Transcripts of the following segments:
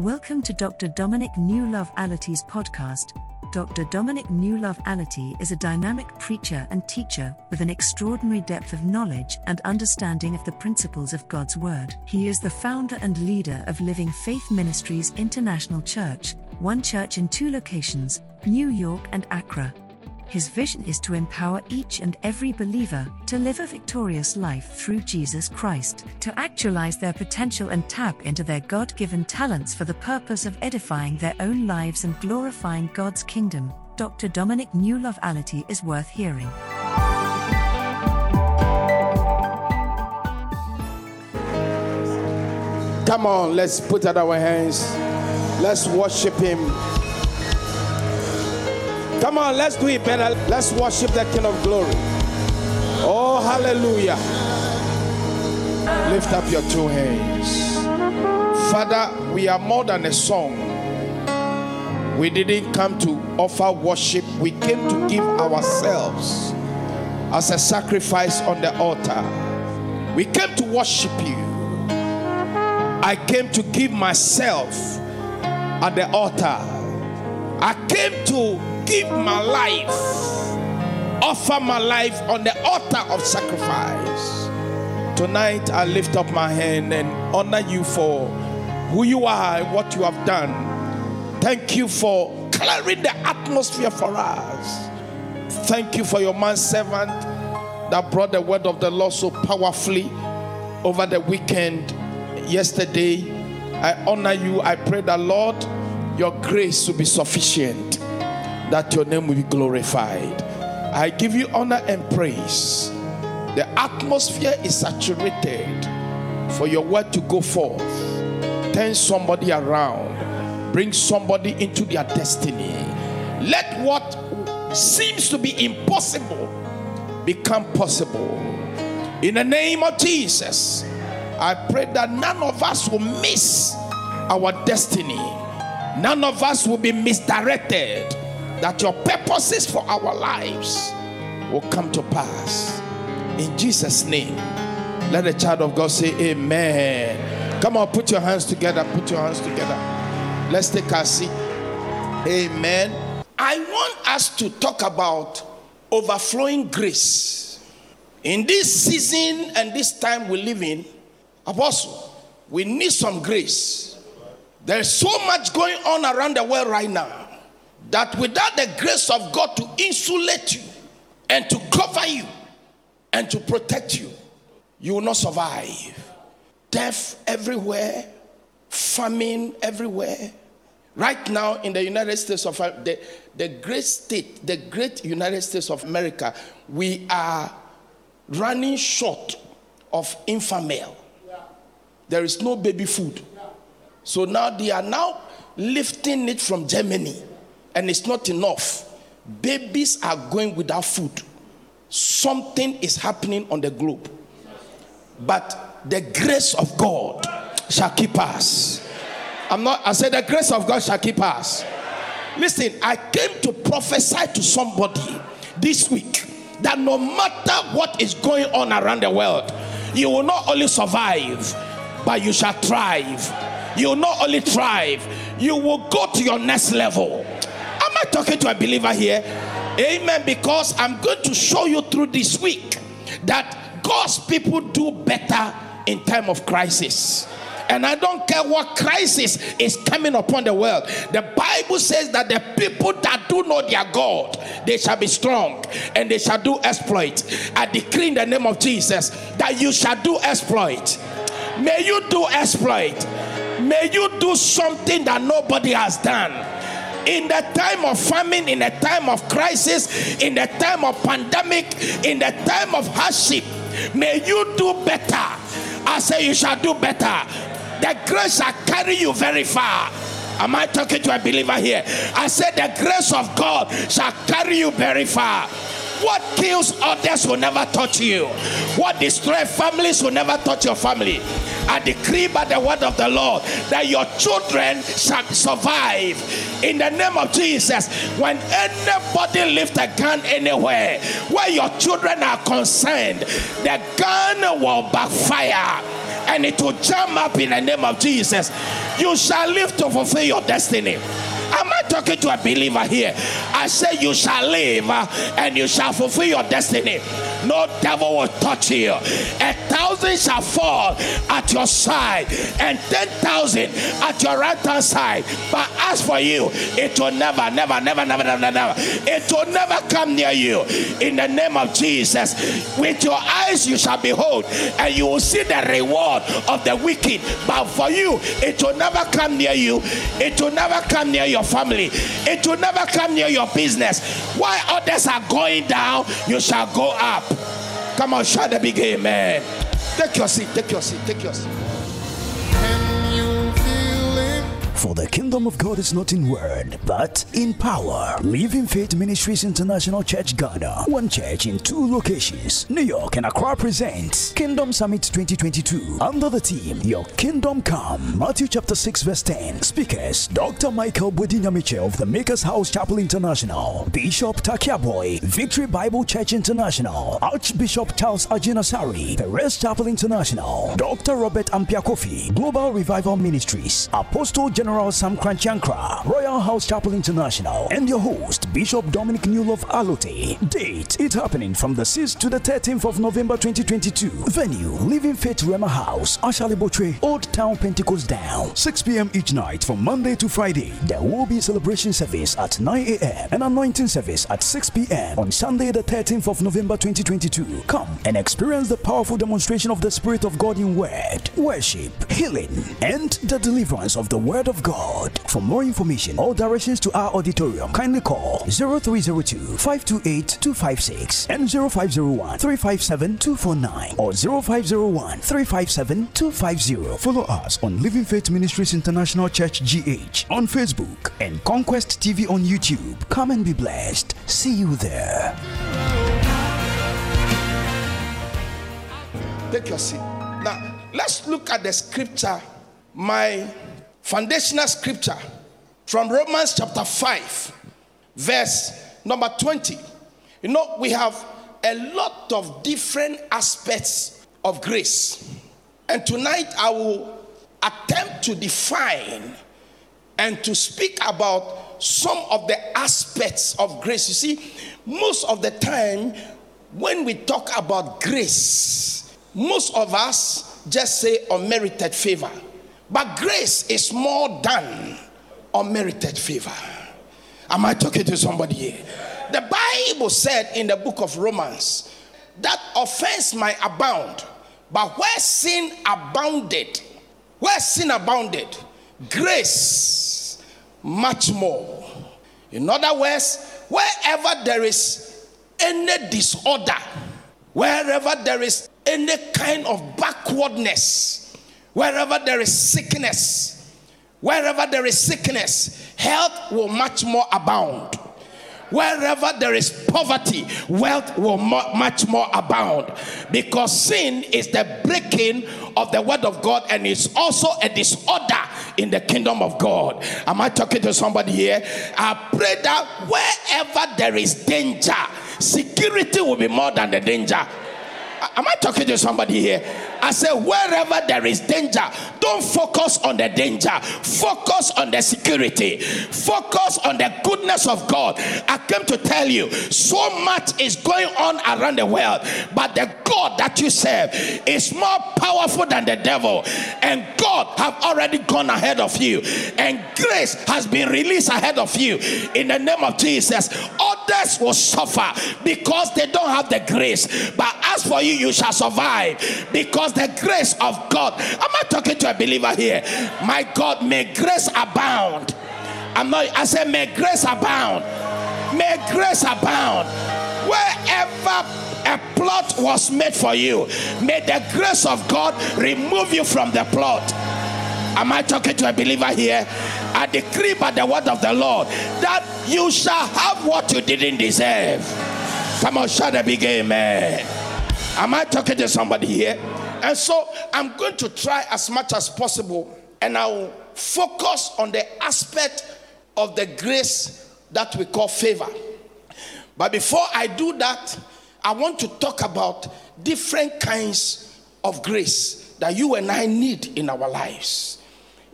Welcome to Dr. Dominic Newlove Allotey's podcast. Dr. Dominic Newlove Allotey is a dynamic preacher and teacher with an extraordinary depth of knowledge and understanding of the principles of God's Word. He is the founder and leader of Living Faith Ministries International Church, one church in two locations, New York and Accra. His vision is to empower each and every believer to live a victorious life through Jesus Christ, to actualize their potential and tap into their God given talents for the purpose of edifying their own lives and glorifying God's kingdom. Dr. Dominic Newlove Allotey is worth hearing. Come on, let's put out our hands. Let's worship Him. Come on, let's do it better. Let's worship the King of Glory. Oh, hallelujah. Lift up your two hands. Father, we are more than a song. We didn't come to offer worship, we came to give ourselves as a sacrifice on the altar. We came to worship you. I came to give myself at the altar. I came to give my life, offer my life on the altar of sacrifice. Tonight, I lift up my hand and honor you for who you are and what you have done. Thank you for clearing the atmosphere for us. Thank you for your man servant that brought the word of the Lord so powerfully over the weekend yesterday. I honor you. I pray that, Lord, your grace will be sufficient, that your name will be glorified. I give you honor and praise. The atmosphere is saturated for your word to go forth. Turn somebody around, bring somebody into their destiny. Let what seems to be impossible become possible. In the name of Jesus, I pray that none of us will miss our destiny. None of us will be misdirected. That your purposes for our lives will come to pass. In Jesus' name, let the child of God say, Amen. Come on, put your hands together. Put your hands together. Let's take our seat. Amen. I want us to talk about overflowing grace. In this season and this time we live in, Apostle, we need some grace. There's so much going on around the world right now that without the grace of God to insulate you and to cover you and to protect you, you will not survive. Death everywhere, famine everywhere. Right now in the United States of the, the great state, the great United States of America, we are running short of infamil. There is no baby food. So now they are now lifting it from Germany, and it's not enough. Babies are going without food. Something is happening on the globe. But the grace of God shall keep us. I'm not, I said the grace of God shall keep us. Listen, I came to prophesy to somebody this week that no matter what is going on around the world, you will not only survive, but you shall thrive. You will not only thrive, you will go to your next level. I talking to a believer here? Amen. Because I'm going to show you through this week that God's people do better in time of crisis. And I don't care what crisis is coming upon the world. The Bible says that the people that do know their God, they shall be strong and they shall do exploit. I decree in the name of Jesus that you shall do exploit. May you do exploit. May you do something that nobody has done. In the time of famine, in the time of crisis, in the time of pandemic, in the time of hardship, may you do better. I say you shall do better. The grace shall carry you very far. Am I talking to a believer here? I said the grace of God shall carry you very far. What kills others will never touch you. What destroys families will never touch your family. I decree by the word of the Lord that your children shall survive. In the name of Jesus, when anybody lift a gun anywhere where your children are concerned, the gun will backfire and it will jam up in the name of Jesus. You shall live to fulfill your destiny. Am I talking to a believer here? I say you shall live uh, and you shall fulfill your destiny. No devil will touch you. A thousand shall fall at your side and ten thousand at your right hand side. But as for you, it will never, never, never, never, never, never. It will never come near you. In the name of Jesus, with your eyes you shall behold, and you will see the reward of the wicked. But for you, it will never come near you. It will never come near your family. It will never come near your business. While others are going down, you shall go up. Come on, shout the big amen. Take your seat, take your seat, take your seat. For the kingdom of God is not in word, but in power. Living Faith Ministries International Church Ghana. One church in two locations. New York and Accra presents Kingdom Summit 2022. Under the theme, Your Kingdom Come. Matthew chapter 6, verse 10. Speakers Dr. Michael Bodinyamiche of the Maker's House Chapel International. Bishop Tackie-Yarboi, Victory Bible Church International. Archbishop Charles Agyinasare, Perez Chapel International. Dr. Robert Ampiah-Kwofi, Global Revival Ministries. Apostle General General Sam Korankye Ankrah, Royal House Chapel International, and your host, Bishop Dominic Newlove Allotey. Date, it happening from the 6th to the 13th of November 2022. Venue, Living Faith Rhema House, Ashaley Botwe, Old Town Pentecost Down. 6 p.m. each night from Monday to Friday. There will be celebration service at 9 a.m. and anointing service at 6 p.m. on Sunday, the 13th of November 2022. Come and experience the powerful demonstration of the Spirit of God in word, worship, healing, and the deliverance of the Word of God. For more information or directions to our auditorium, kindly call 0302 528 256 and 0501 357 249 or 0501 357 250. Follow us on Living Faith Ministries International Church GH on Facebook and Conquest TV on YouTube. Come and be blessed. See you there. Take your seat. Now, let's look at the scripture. My foundational scripture from Romans chapter 5, verse number 20. You know, we have a lot of different aspects of grace. And tonight I will attempt to define and to speak about some of the aspects of grace. You see, most of the time when we talk about grace, most of us just say unmerited favor. But grace is more than unmerited favor. Am I talking to somebody here? The Bible said in the book of Romans that offense might abound, but where sin abounded, where sin abounded, grace much more. In other words, wherever there is any disorder, wherever there is any kind of backwardness, Wherever there is sickness, wherever there is sickness, health will much more abound. Wherever there is poverty, wealth will much more abound. Because sin is the breaking of the word of God and it's also a disorder in the kingdom of God. Am I talking to somebody here? I pray that wherever there is danger, security will be more than the danger. Am I talking to somebody here? I say, wherever there is danger, don't focus on the danger, focus on the security, focus on the goodness of God. I came to tell you, so much is going on around the world, but the God that you serve is more powerful than the devil, and God have already gone ahead of you, and grace has been released ahead of you. In the name of Jesus, others will suffer because they don't have the grace, but as for you, you shall survive because because the grace of God. Am I talking to a believer here? My God, may grace abound. I'm not, I said, may grace abound. May grace abound. Wherever a plot was made for you, may the grace of God remove you from the plot. Am I talking to a believer here? I decree by the word of the Lord that you shall have what you didn't deserve. Come on, shout a big amen. Am I talking to somebody here? And so I'm going to try as much as possible and I'll focus on the aspect of the grace that we call favor. But before I do that, I want to talk about different kinds of grace. that you and I need in our lives.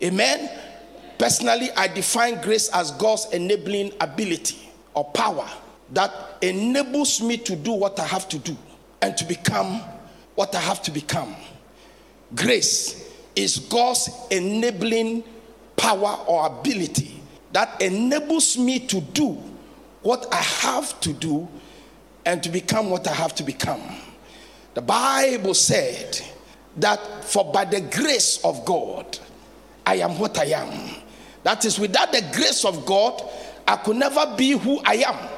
Amen. Personally, I define grace as God's enabling ability or power that enables me to do what I have to do and to become what I have to become. Grace is God's enabling power or ability that enables me to do what I have to do and to become what I have to become. The Bible said that for by the grace of God, I am what I am. That is, without the grace of God, I could never be who I am.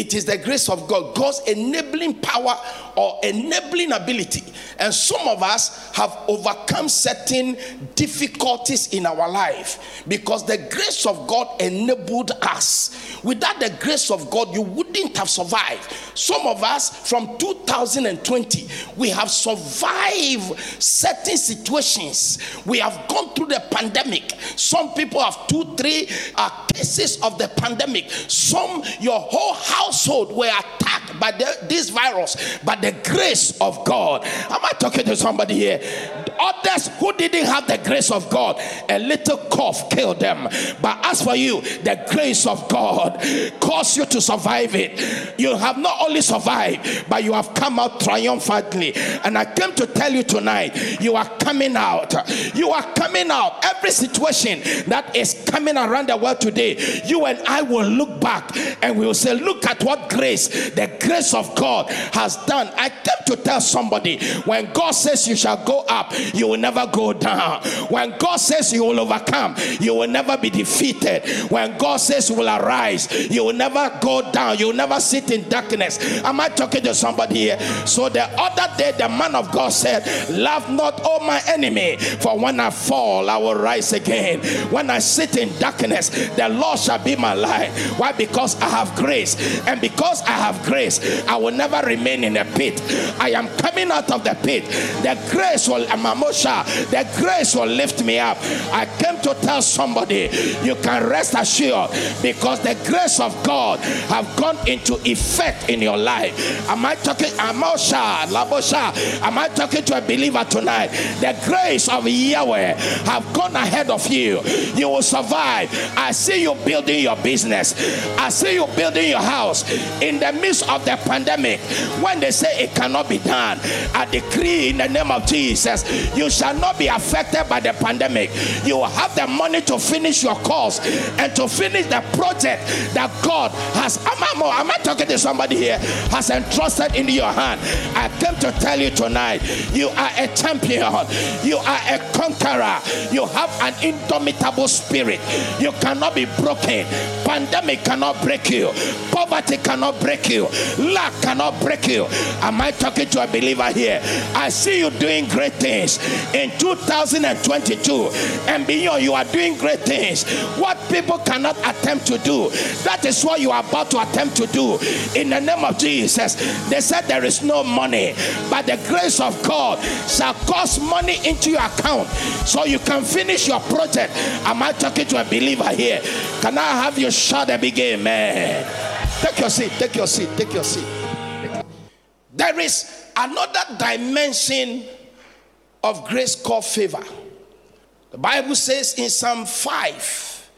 It is the grace of God, God's enabling power or enabling ability. And some of us have overcome certain difficulties in our life because the grace of God enabled us. Without the grace of God, you wouldn't have survived. Some of us from 2020, we have survived certain situations. We have gone through the pandemic. Some people have two, three uh, cases of the pandemic. Some, your whole house household were attacked by the, this virus, by the grace of God. Am I talking to somebody here? Others who didn't have the grace of God, a little cough killed them. But as for you, the grace of God caused you to survive it. You have not only survived, but you have come out triumphantly. And I came to tell you tonight, you are coming out. You are coming out. Every situation that is coming around the world today, you and I will look back and we will say, Look at what grace, the grace of God has done. I came to tell somebody when God says you shall go up, you will never go down. When God says you will overcome, you will never be defeated. When God says you will arise, you will never go down. You will never sit in darkness. Am I talking to somebody here? So the other day, the man of God said, Love not, all my enemy, for when I fall, I will rise again. When I sit in darkness, the Lord shall be my light. Why? Because I have grace. And because I have grace, I will never remain in a pit. I am coming out of the pit. The grace will, Mamosha, the grace will lift me up. I came to tell somebody, you can rest assured because the grace of God have gone into effect in your life. Am I talking, Amosha, Labosha? Am I talking to a believer tonight? The grace of Yahweh have gone ahead of you. You will survive. I see you building your business. I see you building your house in the midst of the pandemic. When they say it cannot be done, I decree in the name of Jesus you shall not be affected by the pandemic. You have the money to finish your course and to finish the project that God has. Am I, am I talking to somebody here? Has entrusted into your hand. I came to tell you tonight you are a champion, you are a conqueror, you have an indomitable spirit. You cannot be broken. Pandemic cannot break you, poverty cannot break you, lack cannot break you. Am I talking to a believer here? I see you doing great things in 2022 and beyond. You are doing great things. What people cannot attempt to do, that is what you are about to attempt to do in the name of Jesus. They said there is no money, but the grace of God shall cause money into your account so you can finish your project. Am I talking to a believer here? Can I have you shout a big amen? Take your seat, take your seat, take your seat. There is another dimension of grace called favor. The Bible says in Psalm 5,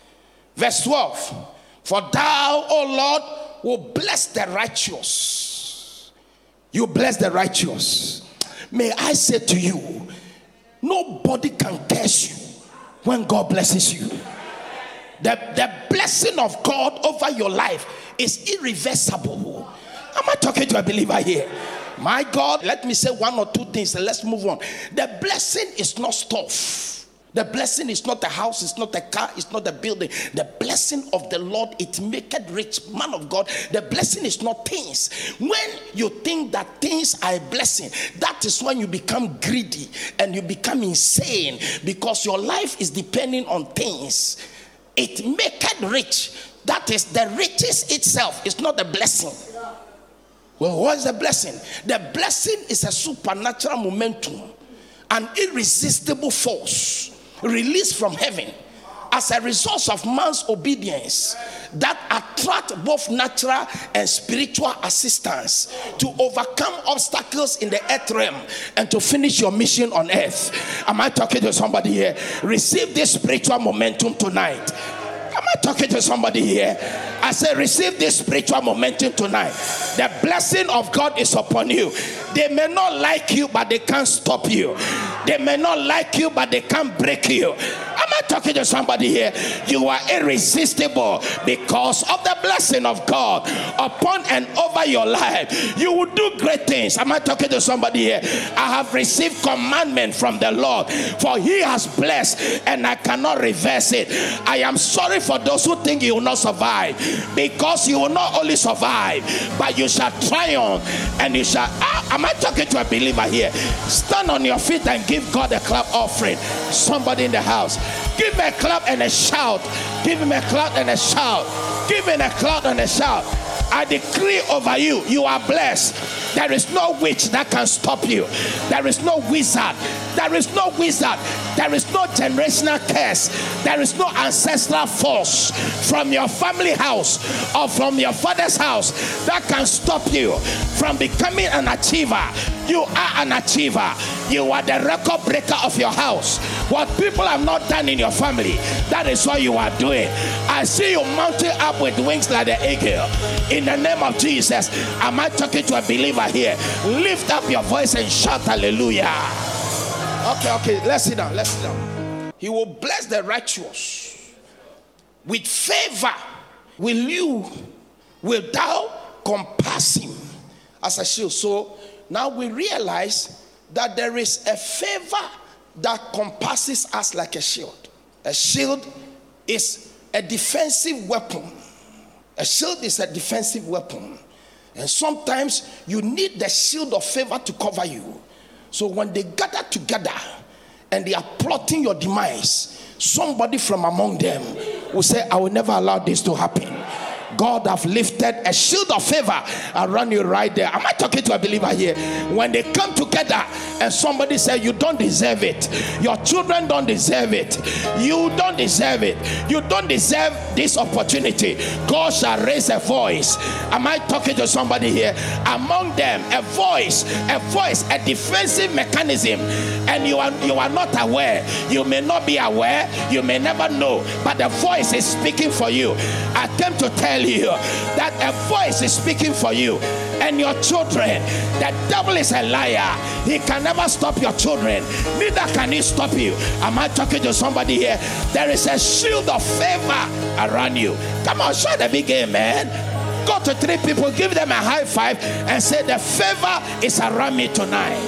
verse 12, For thou, O Lord, will bless the righteous. You bless the righteous. May I say to you, nobody can curse you when God blesses you. The, the blessing of God over your life is irreversible. Am I talking to a believer here? My God, let me say one or two things and let's move on. The blessing is not stuff. The blessing is not a house, it's not a car, it's not a building. The blessing of the Lord, it maketh rich. Man of God, the blessing is not things. When you think that things are a blessing, that is when you become greedy and you become insane because your life is depending on things. It maketh rich. That is the riches itself, it's not a blessing. Well, what is the blessing? The blessing is a supernatural momentum, an irresistible force released from heaven as a result of man's obedience that attract both natural and spiritual assistance to overcome obstacles in the earth realm and to finish your mission on earth. Am I talking to somebody here? Receive this spiritual momentum tonight. Am I talking to somebody here? I say, receive this spiritual momentum tonight. The blessing of God is upon you. They may not like you, but they can't stop you. They may not like you, but they can't break you. Am I talking to somebody here? You are irresistible because of the blessing of God upon and over your life. You will do great things. Am I talking to somebody here? I have received commandment from the Lord, for He has blessed, and I cannot reverse it. I am sorry for those who think you will not survive, because you will not only survive, but you shall triumph, and you shall. Ah, am I talking to a believer here? Stand on your feet and give God a clap offering. Somebody in the house. Give me a clap and a shout. Give him a clap and a shout. Give him a clap and a shout. I decree over you, you are blessed. There is no witch that can stop you. There is no wizard. There is no wizard. There is no generational curse. There is no ancestral force from your family house or from your father's house that can stop you from becoming an achiever. You are an achiever. You are the record breaker of your house. What people have not done in your family, that is what you are doing. I see you mounting up with wings like the eagle. In the name of Jesus, am I talking to a believer here? Lift up your voice and shout hallelujah. Okay, okay, let's sit down. Let's sit down. He will bless the righteous with favor. Will you, will thou compass him as a shield? So now we realize that there is a favor that compasses us like a shield. A shield is a defensive weapon. A shield is a defensive weapon. And sometimes you need the shield of favor to cover you. So when they gather together and they are plotting your demise, somebody from among them will say, I will never allow this to happen. God have lifted a shield of favor around you right there. Am I talking to a believer here? When they come together and somebody say you don't deserve it, your children don't deserve it, you don't deserve it, you don't deserve this opportunity. God shall raise a voice. Am I talking to somebody here? Among them, a voice, a voice, a defensive mechanism, and you are you are not aware. You may not be aware. You may never know, but the voice is speaking for you. I came to tell tell you that a voice is speaking for you and your children. The devil is a liar. He can never stop your children, neither can he stop you. Am I talking to somebody here? There is a shield of favor around you. Come on, shout the big amen. Go to three people, give them a high five, and say, The favor is around me tonight.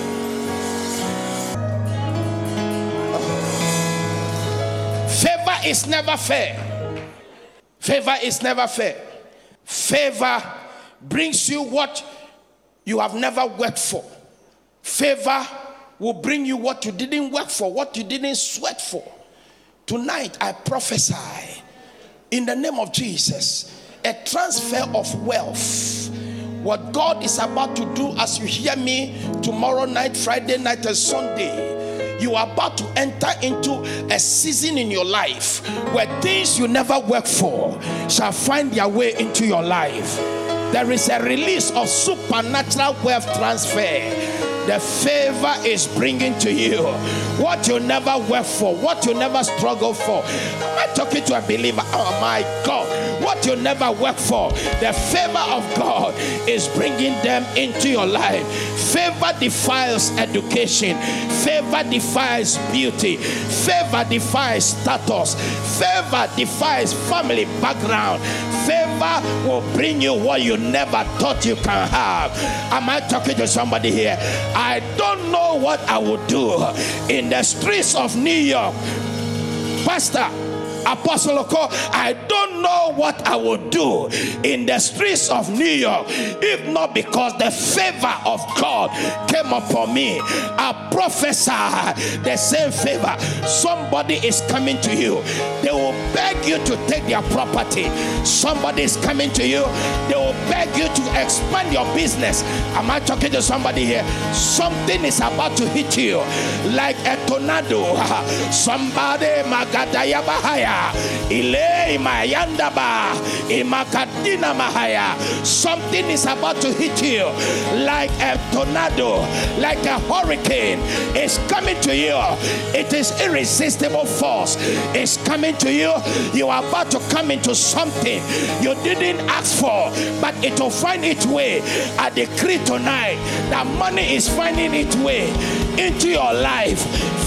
Favor is never fair. Favor is never fair. Favor brings you what you have never worked for. Favor will bring you what you didn't work for, what you didn't sweat for. Tonight, I prophesy in the name of Jesus a transfer of wealth. What God is about to do as you hear me tomorrow night, Friday night, and Sunday you are about to enter into a season in your life where things you never worked for shall find their way into your life. There is a release of supernatural wealth transfer the favor is bringing to you what you never worked for, what you never struggled for. Am I talking to a believer? Oh my God, what you never worked for, the favor of God is bringing them into your life. Favor defiles education, favor defies beauty, favor defies status, favor defies family background, favor will bring you what you never thought you can have. Am I talking to somebody here? I don't know what I would do in the streets of New York. Pastor, Apostle Oko, I don't know what I would do in the streets of New York if not because the favor of God came upon me. I prophesy the same favor. Somebody is coming to you, they will beg you to take their property. Somebody is coming to you, they will will beg you to expand your business. Am I talking to somebody here? Something is about to hit you like a tornado. Somebody magadaya bahaya. Mahaya. Something is about to hit you like a tornado, like a hurricane. It's coming to you. It is irresistible force. It's coming to you. You are about to come into something you didn't ask for, but it will find its way. I decree tonight that money is finding its way into your life.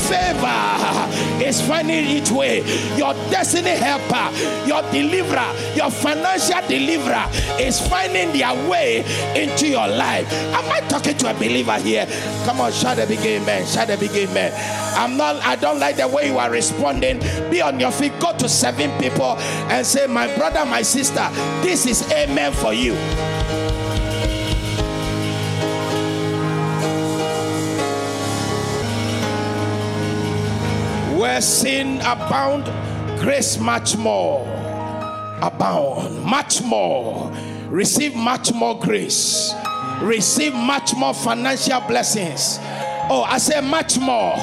Favor is finding its way. Your destiny helper, your deliverer, your financial deliverer is finding their way into your life. Am I talking to a believer here? Come on, shout a big amen. Shout a big amen. I'm not, I don't like the way you are responding. Be on your feet. Go to seven people and say, My brother, my sister, this is amen for you. Where sin abound, grace much more abound, much more. Receive much more grace. Receive much more financial blessings. Oh, I say much more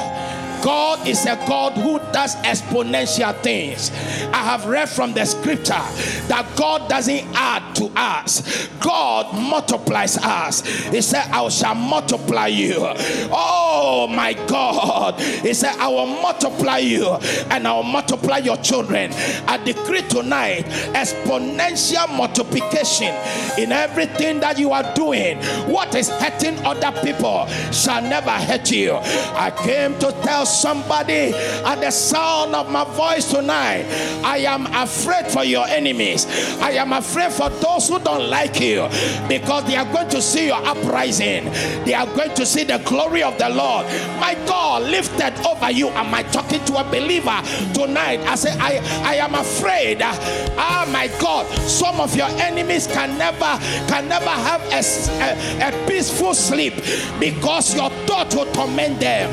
God is a God who does exponential things. I have read from the scripture that God doesn't add to us, God multiplies us. He said, I shall multiply you. Oh my God. He said, I will multiply you and I will multiply your children. I decree tonight exponential multiplication in everything that you are doing. What is hurting other people shall never hurt you. I came to tell somebody at the sound of my voice tonight, I am afraid for your enemies. I am afraid for those who don't like you because they are going to see your uprising. They are going to see the glory of the Lord. My God, lifted over you. Am I talking to a believer tonight? I say, I, I am afraid. Ah, my God, some of your enemies can never can never have a, a, a peaceful sleep because your thought will torment them.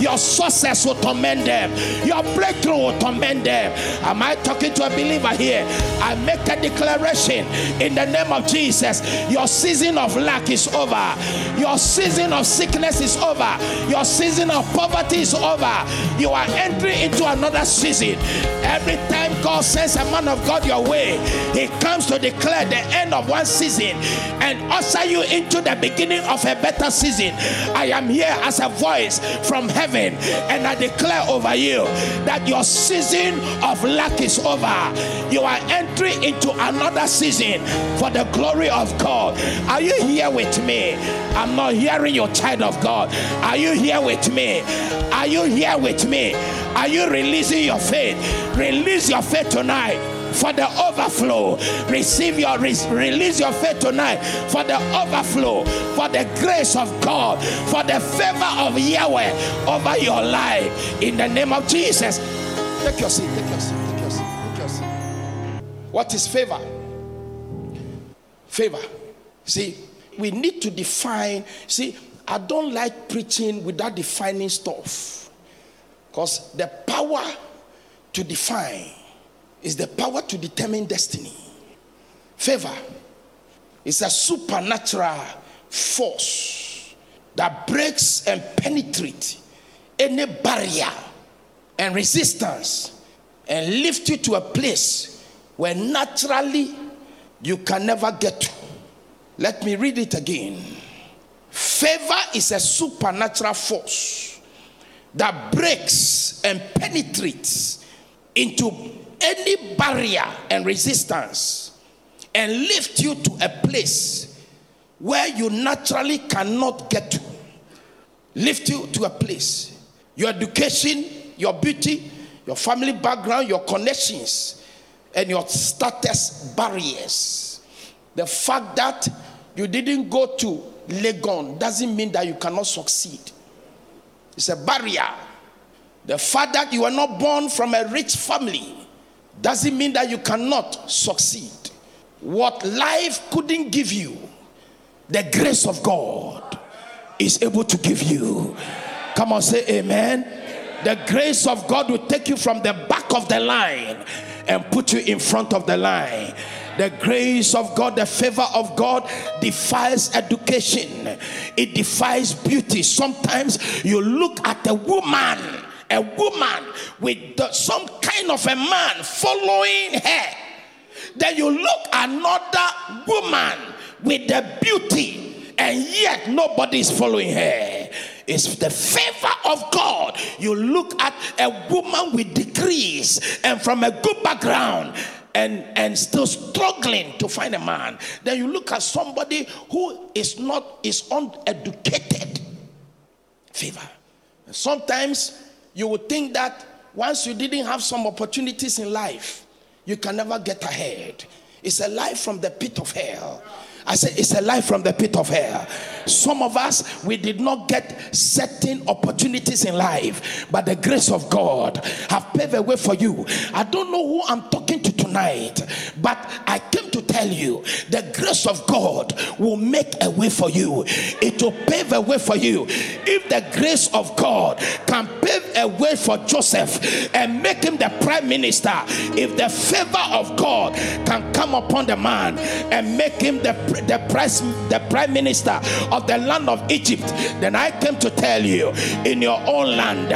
Your source success will torment them. Your breakthrough will torment them. Am I talking to a believer here? I make a declaration in the name of Jesus. Your season of lack is over. Your season of sickness is over. Your season of poverty is over. You are entering into another season. Every time God sends a man of God your way, he comes to declare the end of one season and usher you into the beginning of a better season. I am here as a voice from heaven and I declare over you that your season of lack is over. You are entering into another season for the glory of God. Are you here with me? I'm not hearing your child of God. Are you here with me? Are you here with me? Are you releasing your faith? Release your faith tonight for the overflow. Receive your release your faith tonight for the overflow, for the grace of God, for the favor of Yahweh over your life. In the name of Jesus. Take your seat, take your seat, take your seat, take your seat. What is favor? Favor. See, we need to define. See, I don't like preaching without defining stuff. Because the power to define is the power to determine destiny. Favor is a supernatural force that breaks and penetrates any barrier and resistance and lift you to a place where naturally you can never get to. Let me read it again. Favor is a supernatural force that breaks and penetrates into any barrier and resistance and lift you to a place where you naturally cannot get to. Lift you to a place. Your education, your beauty, your family background, your connections, and your status barriers. The fact that you didn't go to Legon doesn't mean that you cannot succeed. It's a barrier. The fact that you were not born from a rich family doesn't mean that you cannot succeed. What life couldn't give you, the grace of God is able to give you. Come on, say amen. The grace of God will take you from the back of the line and put you in front of the line. The grace of God, the favor of God defies education, it defies beauty. Sometimes you look at a woman, a woman with the, some kind of a man following her. Then you look another woman with the beauty, and yet nobody is following her. It's the favor of God. You look at a woman with degrees and from a good background, and and still struggling to find a man then you look at somebody who is not is uneducated favor sometimes you would think that once you didn't have some opportunities in life you can never get ahead it's a life from the pit of hell I said, it's a life from the pit of hell. Some of us, we did not get certain opportunities in life, but the grace of God have paved a way for you. I don't know who I'm talking to tonight, but I came to tell you the grace of God will make a way for you. It will pave a way for you. If the grace of God can pave a way for Joseph and make him the prime minister, if the favor of God can come upon the man and make him the the prime, the prime minister of the land of Egypt, then I came to tell you in your own land,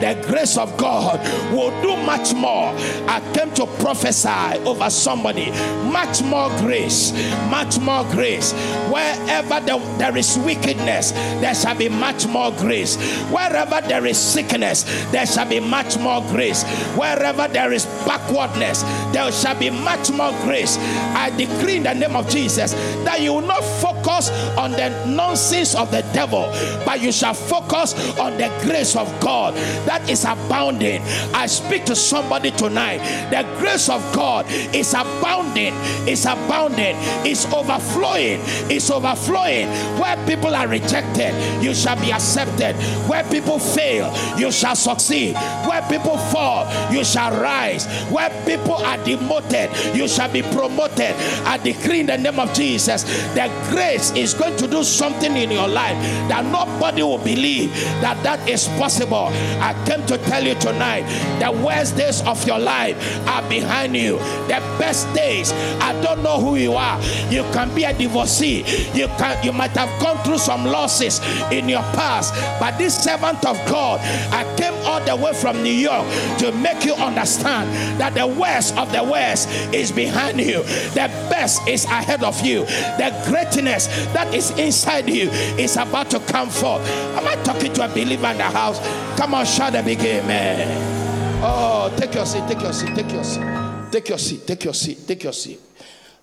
the grace of God will do much more. I came to prophesy over somebody much more grace, much more grace. Wherever the, there is wickedness, there shall be much more grace. Wherever there is sickness, there shall be much more grace. Wherever there is backwardness, there shall be much more grace. I decree in the name of Jesus that you will not focus on the nonsense of the devil, but you shall focus on the grace of God that is abounding. I speak to somebody tonight. The grace of God is abounding, is abounding, is overflowing, is overflowing. Where people are rejected, you shall be accepted. Where people fail, you shall succeed. Where people fall, you shall rise. Where people are demoted, you shall be promoted. I decree in the name of Jesus the grace is going to do something in your life that nobody will believe that that is possible. I came to tell you tonight the worst days of your life are behind you. The best days, I don't know who you are. You can be a divorcee. You can you might have gone through some losses in your past, but this servant of God, I came all the way from New York to make you understand that the worst of the worst is behind you. The best is ahead of you the greatness that is inside you is about to come forth. Am I talking to a believer in the house? Come on, shout a big amen. Oh, take your seat, take your seat, take your seat, take your seat, take your seat, take your seat.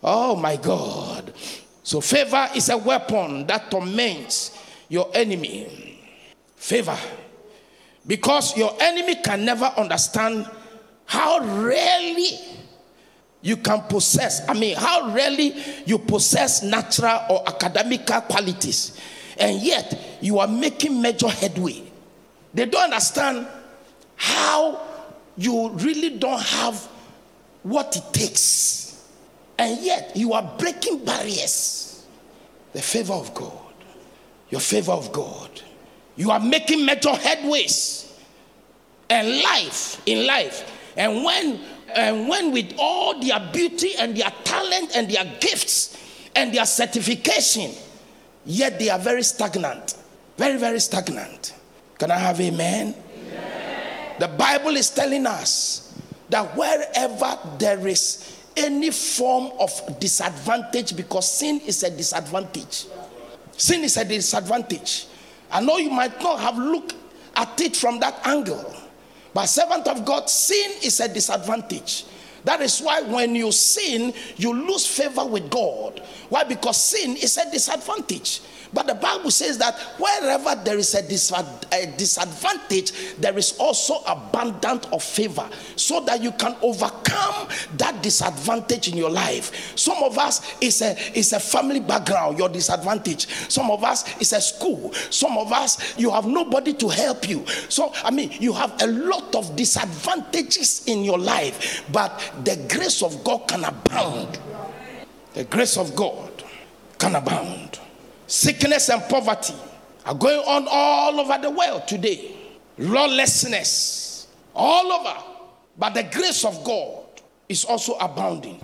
Oh my God. So, favor is a weapon that torments your enemy. Favor. Because your enemy can never understand how rarely you can possess, I mean, how rarely you possess natural or academical qualities, and yet you are making major headway. They don't understand how you really don't have what it takes, and yet you are breaking barriers. The favor of God, your favor of God, you are making major headways, and life in life. And when and when with all their beauty and their talent and their gifts and their certification, yet they are very stagnant. Very, very stagnant. Can I have amen? amen? The Bible is telling us that wherever there is any form of disadvantage, because sin is a disadvantage. Sin is a disadvantage. I know you might not have looked at it from that angle. But servant of God, sin is a disadvantage. That is why when you sin, you lose favor with God. Why? Because sin is a disadvantage. But the Bible says that wherever there is a, disadvantage, there is also abundance of favor so that you can overcome that disadvantage in your life. Some of us is a is a family background, your disadvantage. Some of us is a school. Some of us you have nobody to help you. So I mean, you have a lot of disadvantages in your life, but the grace of God can abound. The grace of God can abound. Sickness and poverty are going on all over the world today. Lawlessness, all over. But the grace of God is also abounding.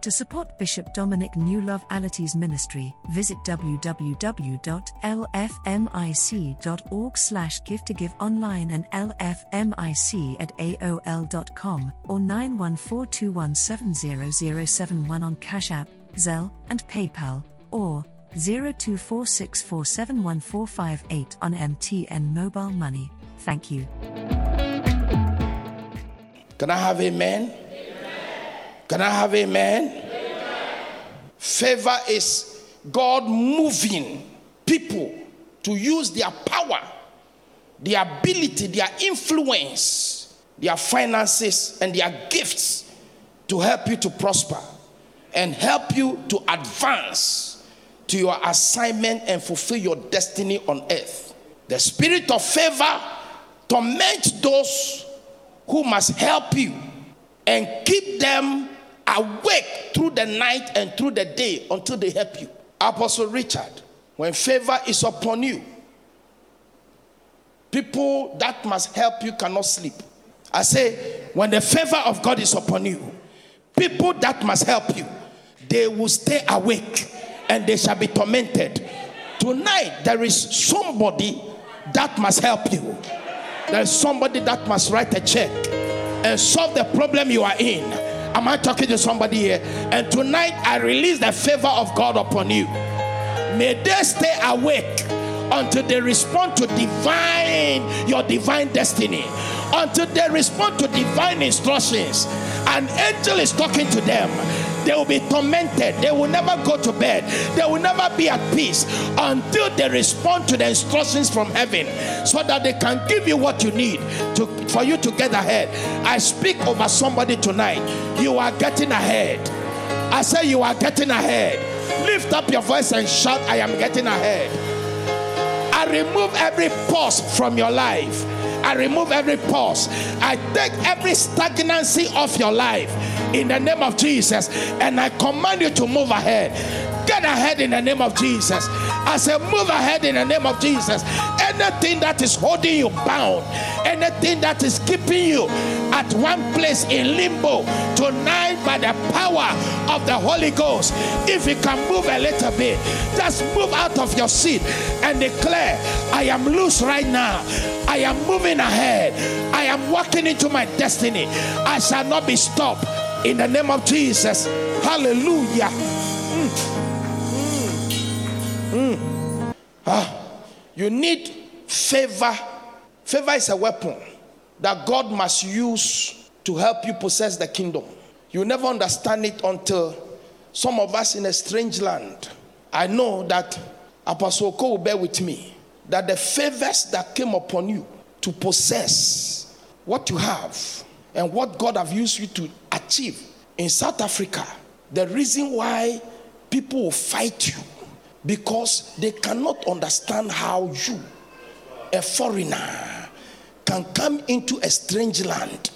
To support Bishop Dominic Newlove Allotey's ministry, visit www.lfmic.org slash give to give online and lfmic at aol.com or 914217071 on Cash App, Zelle, and PayPal, or 0246471458 on MTN Mobile Money. Thank you. Can I have amen? Can I have amen? amen? Favor is God moving people to use their power, their ability, their influence, their finances, and their gifts to help you to prosper and help you to advance to your assignment and fulfill your destiny on earth. The spirit of favor torments those who must help you and keep them awake through the night and through the day until they help you. Apostle Richard, when favor is upon you, people that must help you cannot sleep. I say, when the favor of God is upon you, people that must help you, they will stay awake and they shall be tormented. Tonight, there is somebody that must help you. There is somebody that must write a check and solve the problem you are in Am I talking to somebody here? And tonight I release the favor of God upon you. May they stay awake until they respond to divine, your divine destiny. Until they respond to divine instructions. An angel is talking to them they will be tormented. They will never go to bed. They will never be at peace until they respond to the instructions from heaven so that they can give you what you need to, for you to get ahead. I speak over somebody tonight. You are getting ahead. I say you are getting ahead. Lift up your voice and shout, I am getting ahead. I remove every pause from your life. I remove every pause. I take every stagnancy off your life in the name of Jesus. And I command you to move ahead. Get ahead in the name of Jesus. I say, move ahead in the name of Jesus. Anything that is holding you bound, anything that is keeping you at one place in limbo, tonight by the power of the Holy Ghost, if you can move a little bit, just move out of your seat and declare, I am loose right now. I am moving ahead. I am walking into my destiny. I shall not be stopped in the name of Jesus. Hallelujah. Mm. Mm. Mm. Ah, you need favor. Favor is a weapon that God must use to help you possess the kingdom. You never understand it until some of us in a strange land. I know that Apostle Ko will bear with me that the favors that came upon you to possess what you have and what God have used you to achieve in South Africa, the reason why people will fight you because they cannot understand how you, a foreigner, can come into a strange land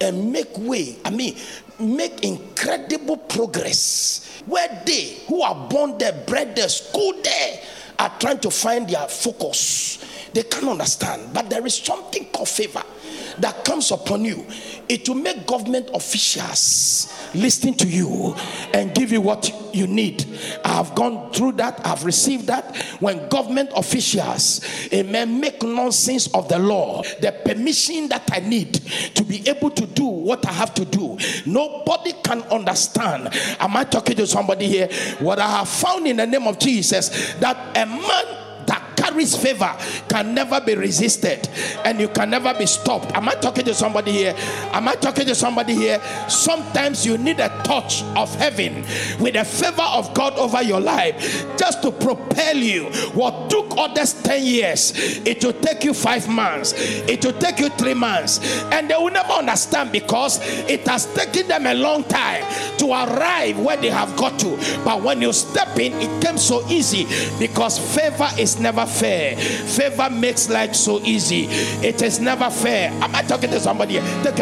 and make way. I mean, make incredible progress where they who are born there, bred there, school there, are trying to find their focus. They can't understand, but there is something called favor that comes upon you, it will make government officials listen to you and give you what you need. I have gone through that, I've received that. When government officials, amen, make nonsense of the law, the permission that I need to be able to do what I have to do, nobody can understand. Am I talking to somebody here? What I have found in the name of Jesus that a man carries favor can never be resisted and you can never be stopped. Am I talking to somebody here? Am I talking to somebody here? Sometimes you need a touch of heaven with the favor of God over your life just to propel you. What took others 10 years, it will take you five months, it will take you three months, and they will never understand because it has taken them a long time to arrive where they have got to. But when you step in, it came so easy because favor is never fair. Favor makes life so easy. It is never fair. Am I talking to somebody? Take.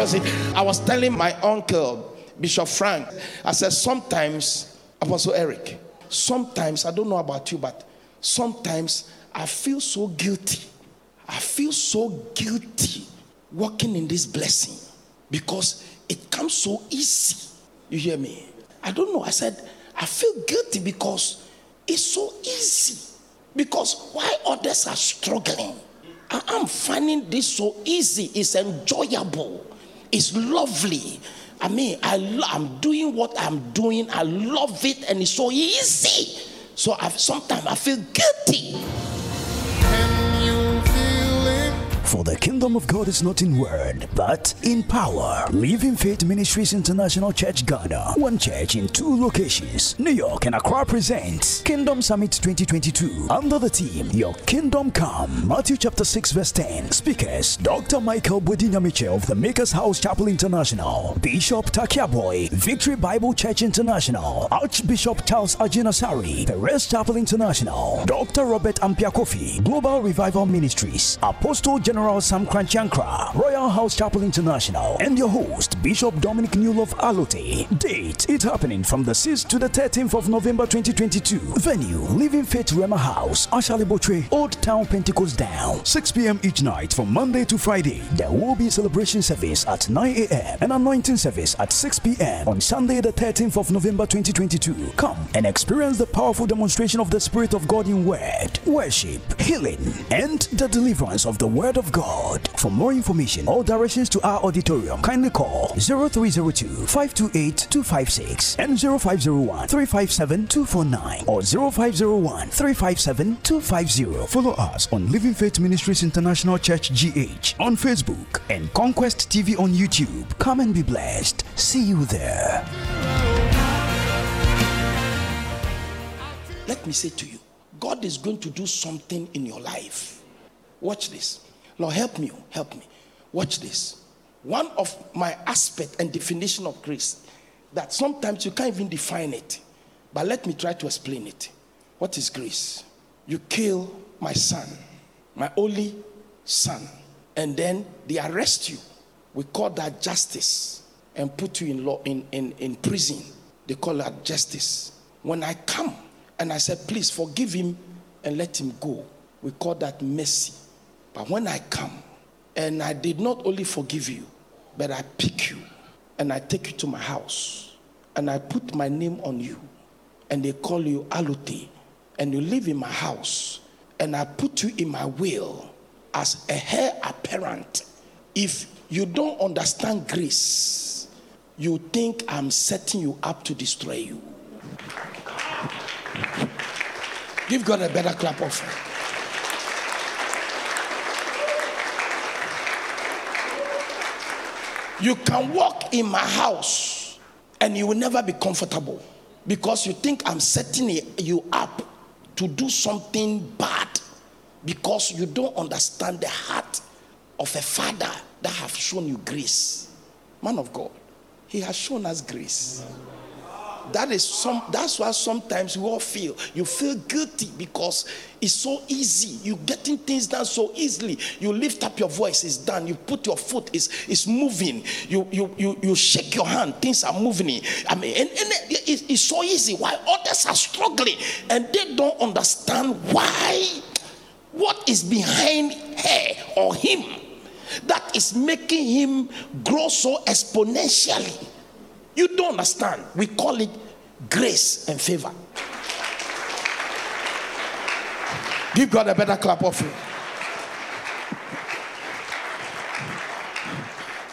I was telling my uncle, Bishop Frank, I said, sometimes, Apostle Eric, sometimes, I don't know about you, but sometimes I feel so guilty. I feel so guilty walking in this blessing because it comes so easy. You hear me? I don't know. I said, I feel guilty because it's so easy. Because why others are struggling, I am finding this so easy. It's enjoyable. It's lovely. I mean, I lo- I'm doing what I'm doing. I love it, and it's so easy. So I sometimes I feel guilty. For the kingdom of God is not in word, but in power. Living Faith Ministries International Church Ghana. One church in two locations. New York and Accra presents Kingdom Summit 2022. Under the theme, Your Kingdom Come. Matthew chapter 6, verse 10. Speakers Dr. Michael Boadi Nyamekye of the Maker's House Chapel International. Bishop Tackie-Yarboi, Victory Bible Church International. Archbishop Charles Agyinasare, Perez Chapel International. Dr. Robert Ampiah-Kwofi, Global Revival Ministries. Apostle General Sam Korankye Ankrah, Royal House Chapel International, and your host, Bishop Dominic Newlove Allotey. Date, it happening from the 6th to the 13th of November 2022. Venue, Living Faith Rhema House, Ashaley Botwe, Old Town Pentecost Down. 6 p.m. each night from Monday to Friday. There will be celebration service at 9 a.m. and anointing service at 6 p.m. on Sunday, the 13th of November 2022. Come and experience the powerful demonstration of the Spirit of God in word, worship, healing, and the deliverance of the Word of God. For more information or directions to our auditorium, kindly call 0302 528 256 and 0501 357 249 or 0501 357 250. Follow us on Living Faith Ministries International Church GH on Facebook and Conquest TV on YouTube. Come and be blessed. See you there. Let me say to you, God is going to do something in your life. Watch this. Lord, help me, oh, help me. Watch this. One of my aspect and definition of grace that sometimes you can't even define it, but let me try to explain it. What is grace? You kill my son, my only son, and then they arrest you. We call that justice and put you in law in, in, in prison. They call that justice. When I come and I said, please forgive him and let him go, we call that mercy. But when I come and I did not only forgive you, but I pick you and I take you to my house and I put my name on you and they call you Allotey and you live in my house and I put you in my will as a heir apparent. If you don't understand grace, you think I'm setting you up to destroy you. Give God a better clap offering. You can walk in my house and you will never be comfortable because you think I'm setting you up to do something bad because you don't understand the heart of a father that have shown you grace. Man of God, he has shown us grace. That is some that's why sometimes we all feel you feel guilty because it's so easy. You getting things done so easily. You lift up your voice, it's done. You put your foot, it's, it's moving. You, you you you shake your hand, things are moving. I mean, and, and it, it's so easy. why others are struggling and they don't understand why, what is behind her or him that is making him grow so exponentially. You don't understand. We call it grace and favor. Give God a better clap of you.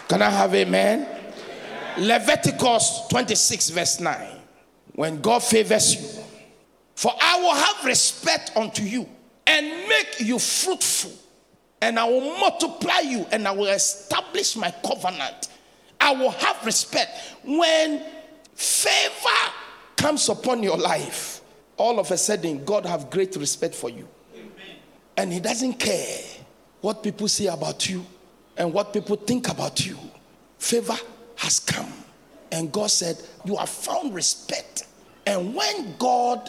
Can I have amen? Leviticus 26, verse 9. When God favors you, for I will have respect unto you and make you fruitful, and I will multiply you, and I will establish my covenant. I will have respect. When favor comes upon your life, all of a sudden, God have great respect for you. And He doesn't care what people say about you and what people think about you. Favor has come. And God said, You have found respect. And when God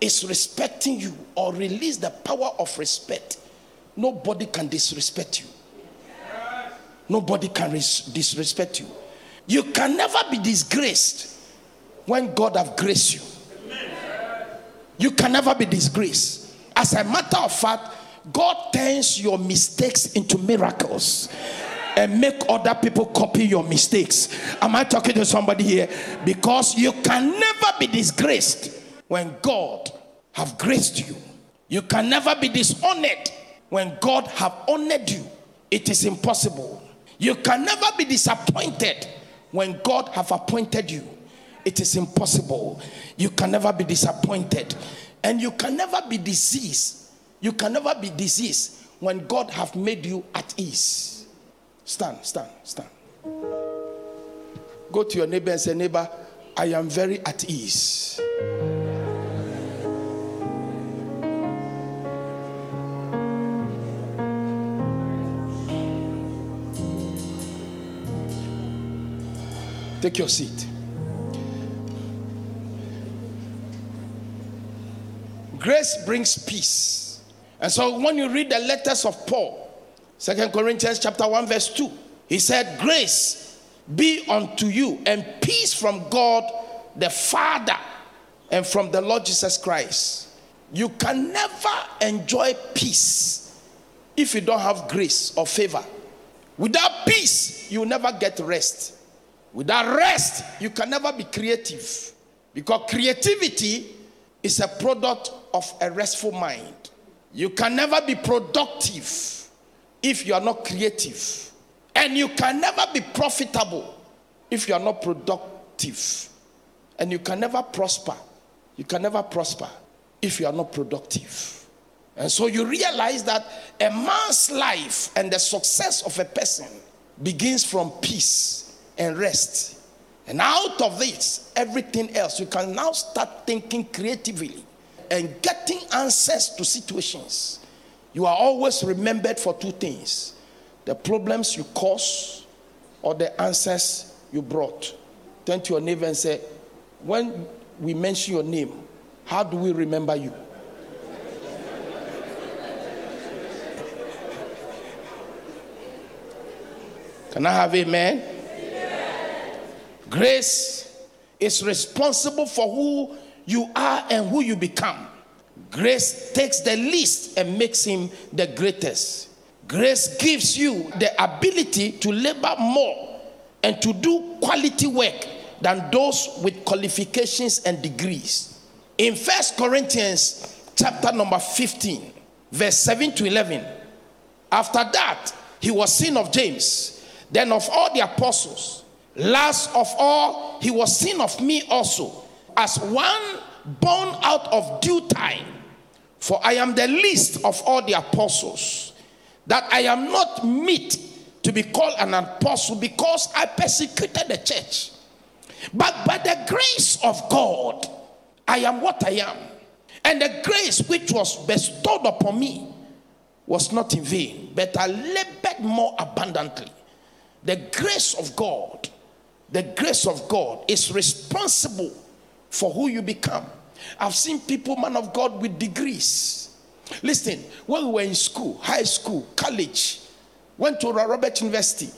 is respecting you or release the power of respect, nobody can disrespect you. Nobody can res- disrespect you. You can never be disgraced when God have graced you. You can never be disgraced. As a matter of fact, God turns your mistakes into miracles and make other people copy your mistakes. Am I talking to somebody here? Because you can never be disgraced when God have graced you. You can never be dishonored when God have honored you. It is impossible. You can never be disappointed when God have appointed you. It is impossible. You can never be disappointed. And you can never be diseased. You can never be diseased when God have made you at ease. Stand, stand, stand. Go to your neighbor and say, neighbor, I am very at ease. Take your seat. Grace brings peace. And so when you read the letters of Paul, Second Corinthians chapter 1 verse 2, he said, "Grace be unto you and peace from God the Father and from the Lord Jesus Christ." You can never enjoy peace if you don't have grace or favor. Without peace, you will never get rest. Without rest, you can never be creative because creativity is a product of a restful mind. You can never be productive if you are not creative, and you can never be profitable if you are not productive, and you can never prosper. You can never prosper if you are not productive. And so you realize that a man's life and the success of a person begins from peace and rest. And out of this, everything else, you can now start thinking creatively and getting answers to situations. You are always remembered for two things the problems you cause or the answers you brought. Turn to your neighbor and say, When we mention your name, how do we remember you? Can I have amen? Grace is responsible for who you are and who you become. Grace takes the least and makes him the greatest. Grace gives you the ability to labor more and to do quality work than those with qualifications and degrees. In First Corinthians chapter number 15, verse 7 to 11, after that, he was seen of James, then of all the apostles. Last of all, he was seen of me also, as one born out of due time. For I am the least of all the apostles, that I am not meet to be called an apostle because I persecuted the church. But by the grace of God, I am what I am. And the grace which was bestowed upon me was not in vain, but I labored more abundantly. The grace of God the grace of God is responsible for who you become. I've seen people, man of God, with degrees. Listen, when we were in school, high school, college, went to Robert University.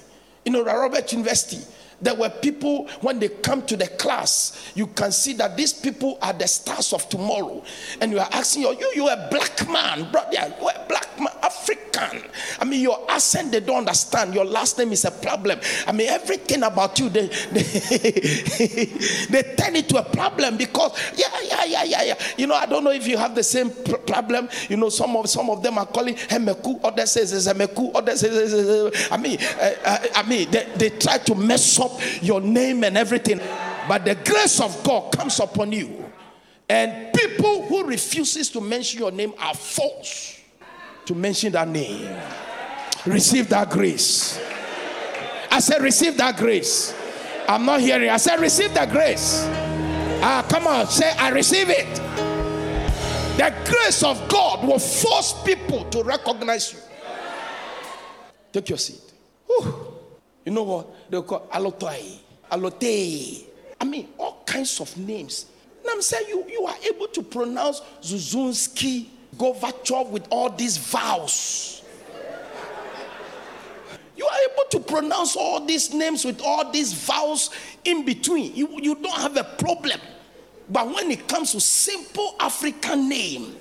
You know, Robert University, there were people, when they come to the class, you can see that these people are the stars of tomorrow. And you are asking, oh, you, you, are a black man, brother, you a black man, African. I mean, your accent, they don't understand. Your last name is a problem. I mean, everything about you, they, they, they turn it to a problem because, yeah, yeah, yeah, yeah, yeah. You know, I don't know if you have the same pr- problem. You know, some of some of them are calling Hemeku, others say Zemeku, others say, I mean, uh, uh, I mean, they, they try to mess up your name and everything. But the grace of God comes upon you. And people who refuses to mention your name are false to mention that name. Receive that grace. I said, receive that grace. I'm not hearing. I said, receive that grace. Ah, come on, say, I receive it. The grace of God will force people to recognize you. Take your seat. Whew. You know what? They call Alotai, Alote. I mean, all kinds of names. And I'm saying you, you are able to pronounce Zuzunski, Gorbachev with all these vowels. You are able to pronounce all these names with all these vowels in between. You, you don't have a problem. But when it comes to simple African name,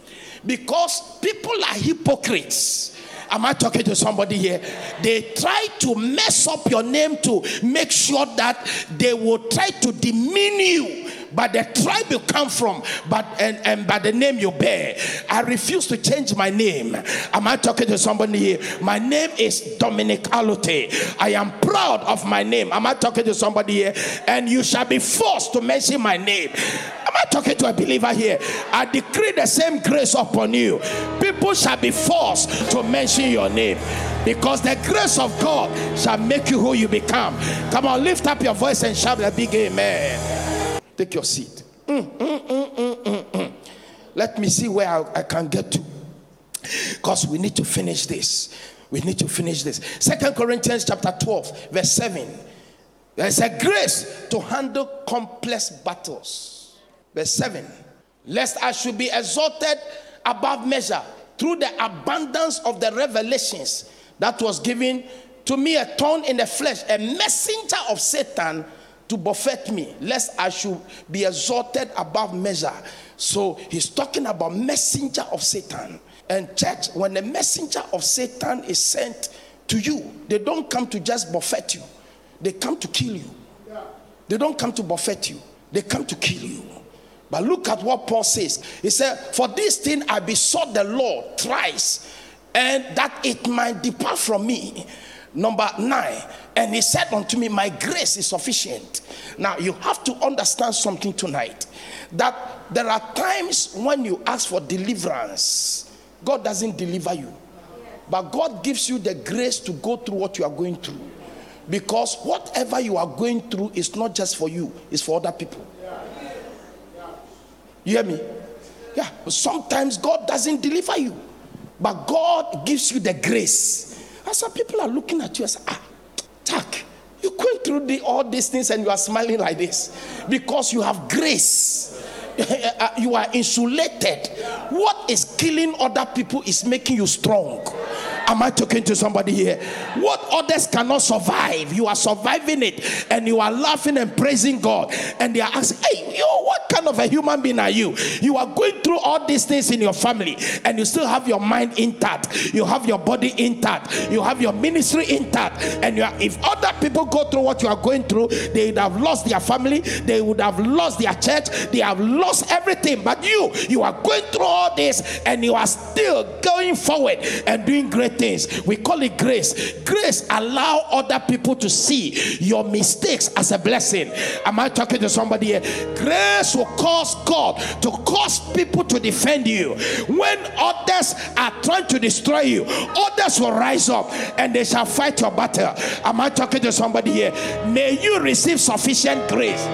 because people are hypocrites, Am I talking to somebody here? They try to mess up your name to make sure that they will try to demean you by the tribe you come from, but and, and by the name you bear. I refuse to change my name. Am I talking to somebody here? My name is Dominic Allotey. I am proud of my name. Am I talking to somebody here? And you shall be forced to mention my name. Am I talking to a believer here? I decree the same grace upon you. People shall be forced to mention your name because the grace of God shall make you who you become. Come on, lift up your voice and shout a big amen. Take your seat. Mm, mm, mm, Let me see where I, I can get to. Because we need to finish this. We need to finish this. Second Corinthians chapter 12, verse 7. There's a grace to handle complex battles. Verse 7. Lest I should be exalted above measure through the abundance of the revelations that was given to me a thorn in the flesh, a messenger of Satan to buffet me, lest I should be exalted above measure. So he's talking about messenger of Satan. And church, when the messenger of Satan is sent to you, they don't come to just buffet you, they come to kill you. They don't come to buffet you, they come to kill you. But look at what Paul says. He said, For this thing I besought the Lord thrice, and that it might depart from me. Number nine, and he said unto me, My grace is sufficient. Now you have to understand something tonight that there are times when you ask for deliverance, God doesn't deliver you, but God gives you the grace to go through what you are going through. Because whatever you are going through is not just for you, it's for other people. You hear me? Yeah, sometimes God doesn't deliver you, but God gives you the grace. And people are looking at you and say, ah, Jack, you're going through the, all these things and you are smiling like this because you have grace. you are insulated. What is killing other people is making you strong. Am I talking to somebody here? What others cannot survive, you are surviving it, and you are laughing and praising God. And they are asking, Hey, you, what kind of a human being are you? You are going through all these things in your family, and you still have your mind intact, you have your body intact, you have your ministry intact. And you are, if other people go through what you are going through, they would have lost their family, they would have lost their church, they have lost everything. But you, you are going through all this, and you are still going forward and doing great things. We call it grace. Grace allow other people to see your mistakes as a blessing. Am I talking to somebody here? Grace will cause God to cause people to defend you. When others are trying to destroy you, others will rise up and they shall fight your battle. Am I talking to somebody here? May you receive sufficient grace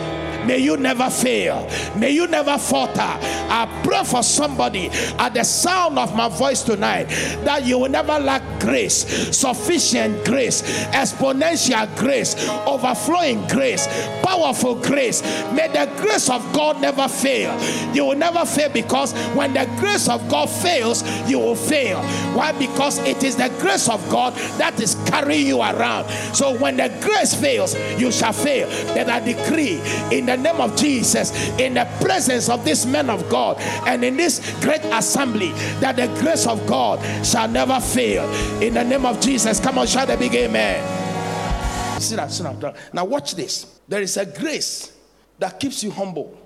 May you never fail. May you never falter. I pray for somebody at the sound of my voice tonight that you will never lack grace, sufficient grace, exponential grace, overflowing grace, powerful grace. May the grace of God never fail. You will never fail because when the grace of God fails, you will fail. Why? Because it is the grace of God that is carrying you around. So when the grace fails, you shall fail. Then I decree in the name of Jesus, in the presence of this man of God and in this great assembly, that the grace of God shall never fail. In the name of Jesus, come on, shout a big amen. Sit down, sit down. Now, watch this. There is a grace that keeps you humble.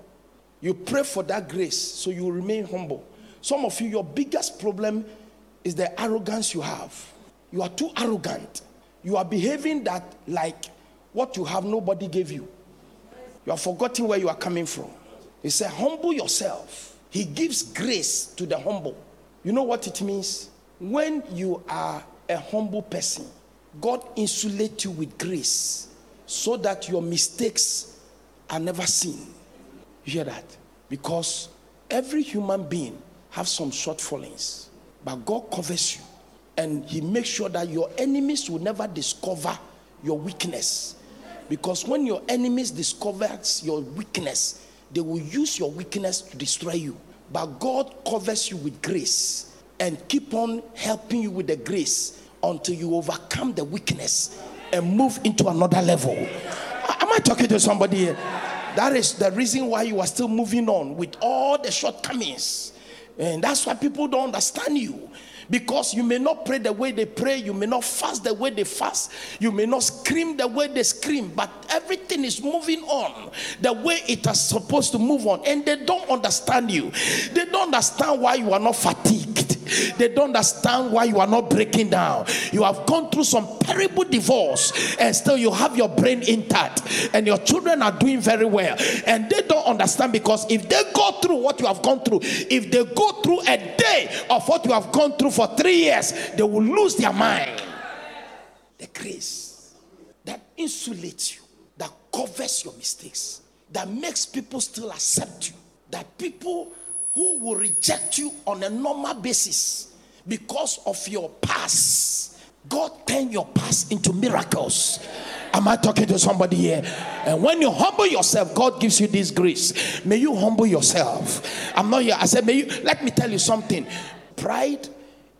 You pray for that grace so you remain humble. Some of you, your biggest problem is the arrogance you have. You are too arrogant. You are behaving that like what you have, nobody gave you. You are forgetting where you are coming from. He said, Humble yourself. He gives grace to the humble. You know what it means? When you are a humble person, God insulates you with grace so that your mistakes are never seen. You hear that? Because every human being has some shortfallings, but God covers you and He makes sure that your enemies will never discover your weakness because when your enemies discover your weakness, they will use your weakness to destroy you. But God covers you with grace and keep on helping you with the grace until you overcome the weakness and move into another level. Am I talking to somebody? That is the reason why you are still moving on with all the shortcomings. And that's why people don't understand you Because you may not pray the way they pray, you may not fast the way they fast, you may not scream the way they scream, but everything is moving on the way it is supposed to move on. And they don't understand you. They don't understand why you are not fatigued. They don't understand why you are not breaking down. You have gone through some terrible divorce and still you have your brain intact and your children are doing very well. And they don't understand because if they go through what you have gone through, if they go through a day of what you have gone through for three years, they will lose their mind. The grace that insulates you, that covers your mistakes, that makes people still accept you, that people who will reject you on a normal basis because of your past. God turn your past into miracles. Am I talking to somebody here? And when you humble yourself, God gives you this grace. May you humble yourself. I'm not here. I said, may you let me tell you something. Pride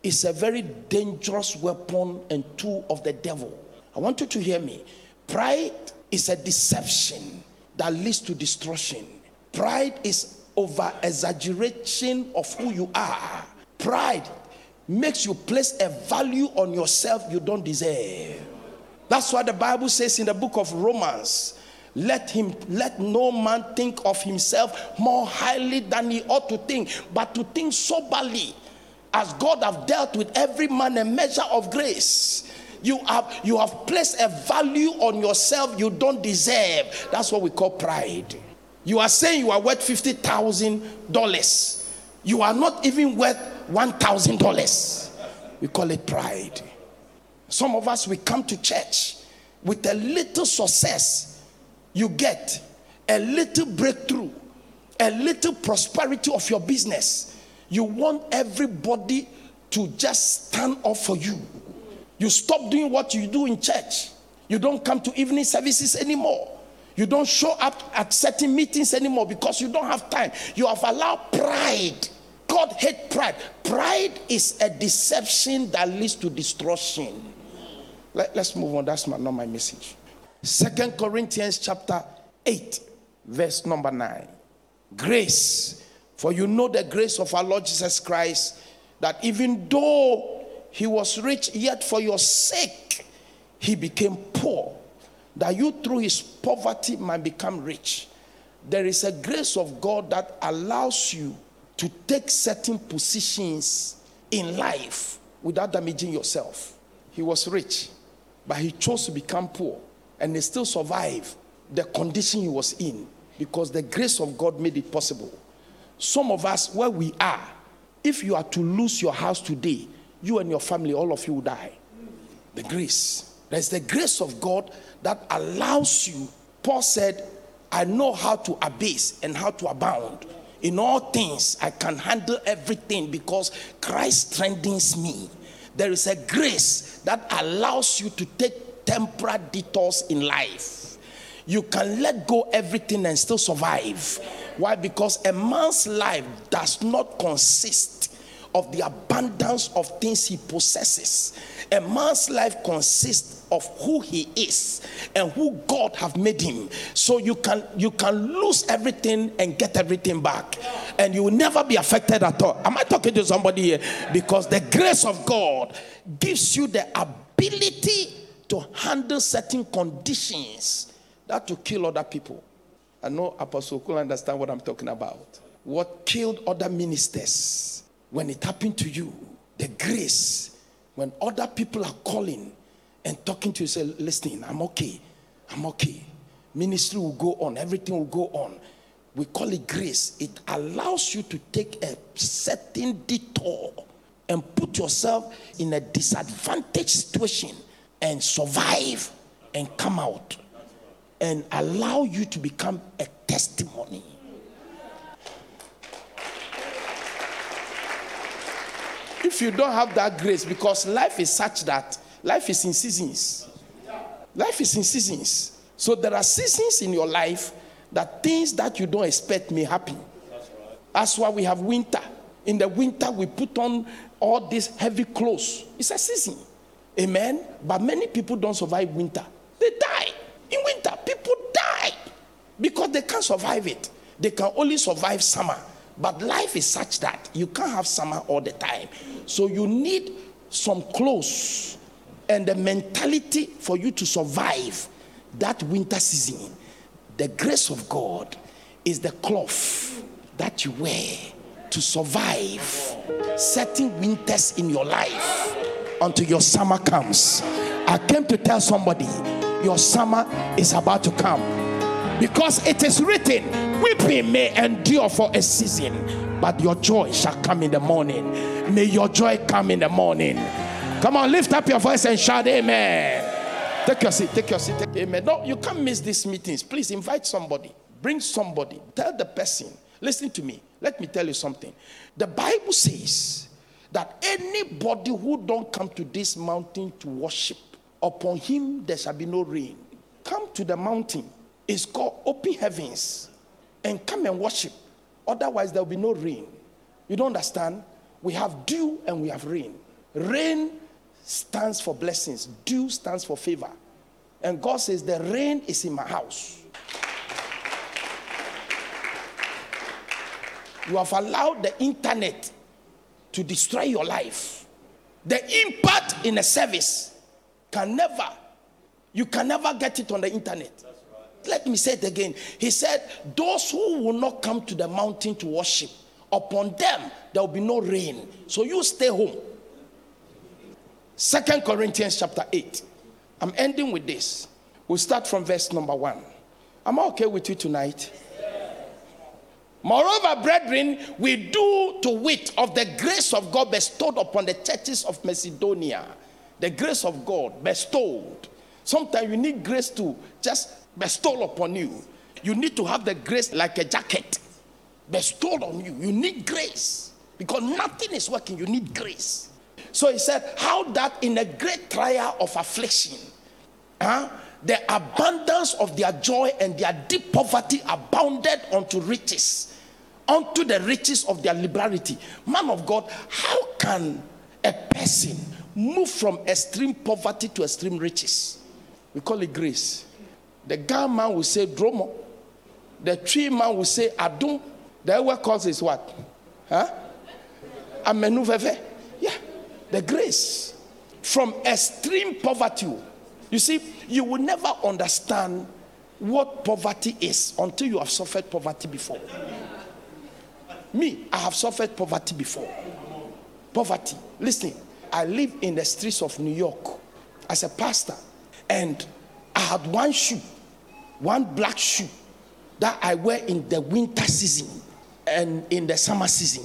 is a very dangerous weapon and tool of the devil. I want you to hear me. Pride is a deception that leads to destruction. Pride is over exaggeration of who you are. Pride makes you place a value on yourself you don't deserve. That's why the Bible says in the book of Romans, let him let no man think of himself more highly than he ought to think, but to think soberly, as God have dealt with every man a measure of grace. You have you have placed a value on yourself you don't deserve. That's what we call pride. You are saying you are worth $50,000. You are not even worth $1,000. We call it pride. Some of us, we come to church with a little success. You get a little breakthrough, a little prosperity of your business. You want everybody to just stand up for you. You stop doing what you do in church. You don't come to evening services anymore. You don't show up at certain meetings anymore because you don't have time. You have allowed pride. God hate pride. Pride is a deception that leads to destruction. Let, us move on. That's my, not my message. Second Corinthians chapter 8, verse number 9. Grace. For you know the grace of our Lord Jesus Christ, that even though he was rich, yet for your sake he became poor that you through his poverty might become rich. There is a grace of God that allows you to take certain positions in life without damaging yourself. He was rich, but he chose to become poor and he still survived the condition he was in because the grace of God made it possible. Some of us, where we are, if you are to lose your house today, you and your family, all of you will die. The grace. There's the grace of God that allows you. Paul said, I know how to abase and how to abound. In all things, I can handle everything because Christ strengthens me. There is a grace that allows you to take temporary detours in life. You can let go everything and still survive. Why? Because a man's life does not consist of the abundance of things he possesses. A man's life consists of who he is and who God have made him. So you can you can lose everything and get everything back. And you will never be affected at all. Am I talking to somebody here? Because the grace of God gives you the ability to handle certain conditions that to kill other people. I know Apostle could understand what I'm talking about. What killed other ministers when it happened to you, the grace, when other people are calling and talking to you, say, listen, I'm okay. I'm okay. Ministry will go on, everything will go on. We call it grace. It allows you to take a certain detour and put yourself in a disadvantaged situation and survive and come out and allow you to become a testimony. If you don't have that grace, because life is such that Life is in seasons. Life is in seasons. So there are seasons in your life that things that you don't expect may happen. That's why we have winter. In the winter, we put on all these heavy clothes. It's a season. Amen. But many people don't survive winter. They die. In winter, people die because they can't survive it. They can only survive summer. But life is such that you can't have summer all the time. So you need some clothes and the mentality for you to survive that winter season. The grace of God is the cloth that you wear to survive certain winters in your life until your summer comes. I came to tell somebody your summer is about to come because it is written, Weeping may endure for a season, but your joy shall come in the morning. May your joy come in the morning. Come on, lift up your voice and shout, Amen. Take your seat, take your seat, take, Amen. No, you can't miss these meetings. Please invite somebody, bring somebody, tell the person, listen to me. Let me tell you something. The Bible says that anybody who don't come to this mountain to worship, upon him there shall be no rain. Come to the mountain. It's called open heavens and come and worship. Otherwise, there will be no rain. You don't understand? We have dew and we have rain. Rain stands for blessings, dew stands for favor. And God says, The rain is in my house. You have allowed the internet to destroy your life. The impact in a service can never, you can never get it on the internet. Let me say it again. He said, Those who will not come to the mountain to worship, upon them there will be no rain. So you stay home. Second Corinthians chapter 8. I'm ending with this. We'll start from verse number one. Am I okay with you tonight? Moreover, brethren, we do to wit of the grace of God bestowed upon the churches of Macedonia. The grace of God bestowed. Sometimes you need grace to just bestowed upon you. You need to have the grace like a jacket bestowed on you. You need grace because nothing is working. You need grace. So he said, How that in a great trial of affliction, huh, the abundance of their joy and their deep poverty abounded unto riches, unto the riches of their liberality. Man of God, how can a person move from extreme poverty to extreme riches? We call it grace. The Ga man will say Dromo. The tree man will say Adom. The other cause is what? Huh? Amenuveve. Yeah. The grace. From extreme poverty. You see, you will never understand what poverty is until you have suffered poverty before. Me, I have suffered poverty before. Poverty. Listen, I live in the streets of New York as a pastor, and I had one shoe one black shoe that I wear in the winter season and in the summer season.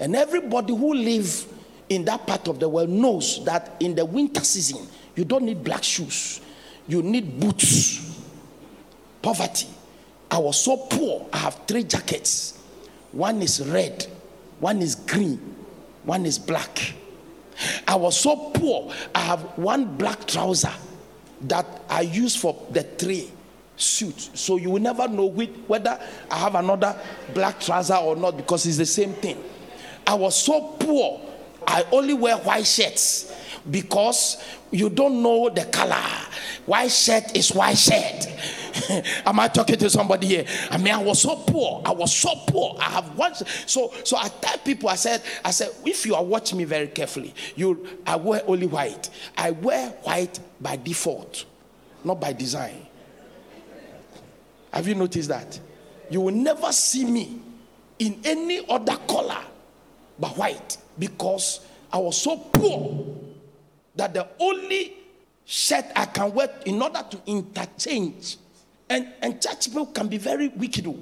And everybody who live in that part of the world knows that in the winter season, you don't need black shoes. You need boots. Poverty. I was so poor. I have three jackets. One is red, one is green, one is black. I was so poor. I have one black trouser that I use for the three suit. So you will never know whether I have another black trouser or not because it's the same thing. I was so poor, I only wear white shirts because you don't know the color. White shirt is white shirt. Am I talking to somebody here? I mean, I was so poor. I was so poor. I have one. So, so I tell people, I said, I said, if you are watching me very carefully, you, I wear only white. I wear white by default, not by design. Have you noticed that? You will never see me in any other color but white because I was so poor that the only shirt I can wear in order to interchange and, and church people can be very wicked. Oh.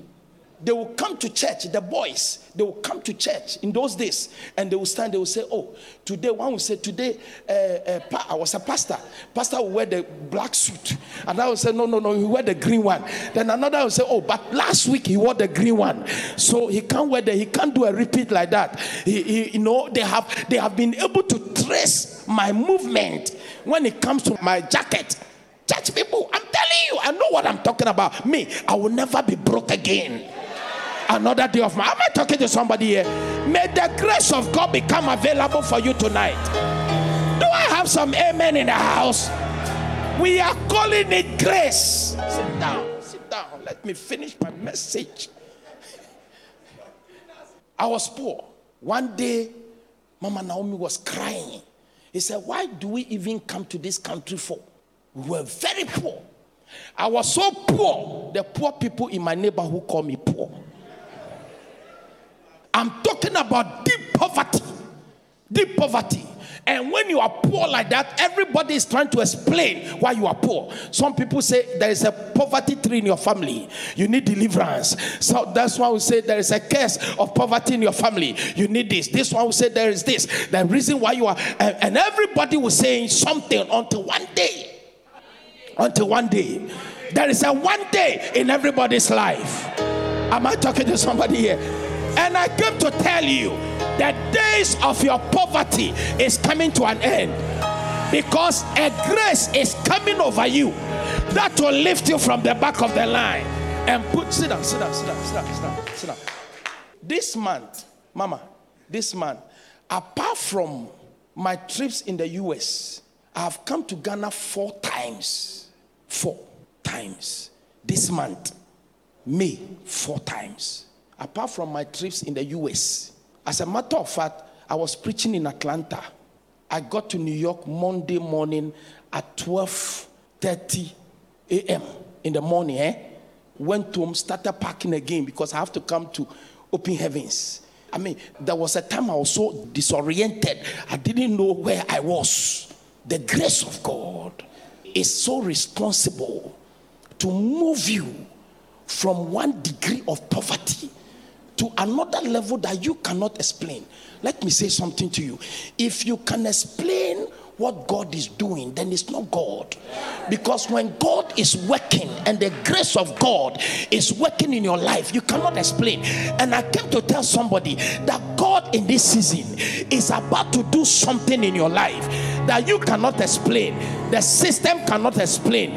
They will come to church, the boys, they will come to church in those days and they will stand, they will say, Oh, today, one will say, Today, uh, uh, I was a pastor. Pastor will wear the black suit. And I will say, No, no, no, he wear the green one. Then another will say, Oh, but last week he wore the green one. So he can't wear the, he can't do a repeat like that. He, he, you know, they have, they have been able to trace my movement when it comes to my jacket. Church people, I'm telling you, I know what I'm talking about. Me, I will never be broke again another day of my. Am I talking to somebody here? May the grace of God become available for you tonight. Do I have some amen in the house? We are calling it grace. Sit down, sit down. Let me finish my message. I was poor. One day, Mama Naomi was crying. He said, Why do we even come to this country for? We were very poor. I was so poor, the poor people in my neighborhood call me poor. I'm talking about deep poverty. Deep poverty. And when you are poor like that, everybody is trying to explain why you are poor. Some people say there is a poverty tree in your family, you need deliverance. So that's why we say there is a curse of poverty in your family, you need this. This one will say there is this. The reason why you are, and, and everybody was saying something until one day. Until one day. There is a one day in everybody's life. Am I talking to somebody here? And I came to tell you the days of your poverty is coming to an end because a grace is coming over you that will lift you from the back of the line and put sit down, sit down, sit down, sit down, sit down, sit down. This month, Mama, this month, apart from my trips in the US, I have come to Ghana four times. Four times. This month, May, four times. Apart from my trips in the US, as a matter of fact, I was preaching in Atlanta. I got to New York Monday morning at 12:30 a.m. in the morning. Eh? Went home, started packing again because I have to come to Open Heavens. I mean, there was a time I was so disoriented. I didn't know where I was. The grace of God is so responsible to move you from one degree of poverty to another level that you cannot explain. Let me say something to you. If you can explain what God is doing, then it's not God. Because when God is working and the grace of God is working in your life, you cannot explain. And I came to tell somebody that God in this season is about to do something in your life that you cannot explain, the system cannot explain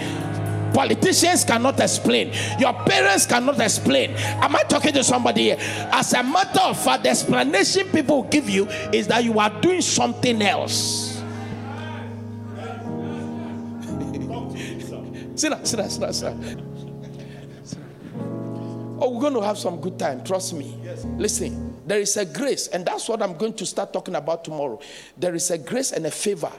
politicians cannot explain, your parents cannot explain. Am I talking to somebody here? As a matter of fact, the explanation people give you is that you are doing something else. sit down, sit down, sit down, sit down. Oh, we're going to have some good time. Trust me. Yes. Listen, there is a grace, and that's what I'm going to start talking about tomorrow. There is a grace and a favor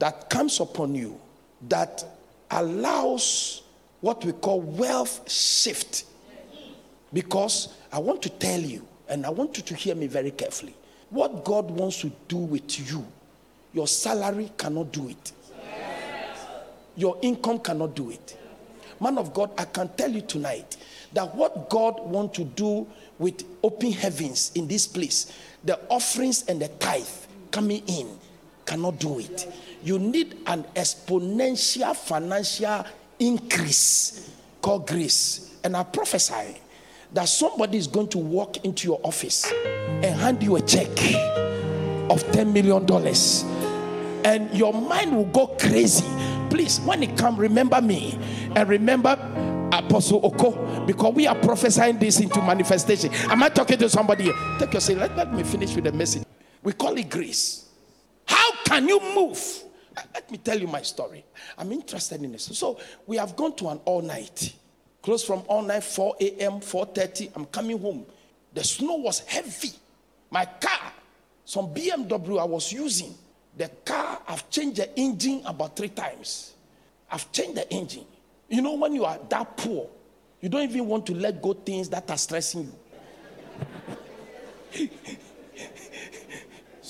that comes upon you that allows what we call wealth shift. Because I want to tell you, and I want you to hear me very carefully, what God wants to do with you, your salary cannot do it. Your income cannot do it. Man of God, I can tell you tonight that what God wants to do with open heavens in this place, the offerings and the tithe coming in, cannot do it you need an exponential financial increase called grace. And I prophesy that somebody is going to walk into your office and hand you a check of $10 million. And your mind will go crazy. Please, when it comes, remember me and remember Apostle Oko because we are prophesying this into manifestation. Am I talking to somebody here? Take your seat. Let, let me finish with the message. We call it grace. How can you move let me tell you my story. I'm interested in this. So we have gone to an all night. Close from all night, 4 a.m., 4:30. I'm coming home. The snow was heavy. My car, some BMW I was using, the car, I've changed the engine about three times. I've changed the engine. You know, when you are that poor, you don't even want to let go things that are stressing you.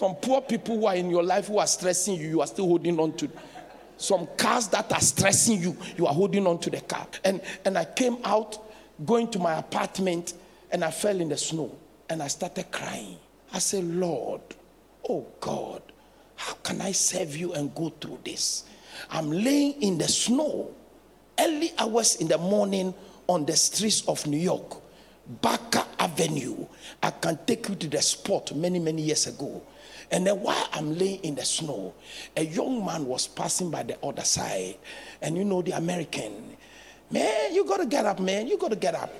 Some poor people who are in your life who are stressing you, you are still holding on to. Some cars that are stressing you, you are holding on to the car. And, and I came out going to my apartment and I fell in the snow and I started crying. I said, Lord, oh God, how can I serve you and go through this? I'm laying in the snow early hours in the morning on the streets of New York, Barker Avenue. I can take you to the spot many, many years ago. And then while I'm laying in the snow, a young man was passing by the other side. And you know, the American, man, you gotta get up, man. You gotta get up.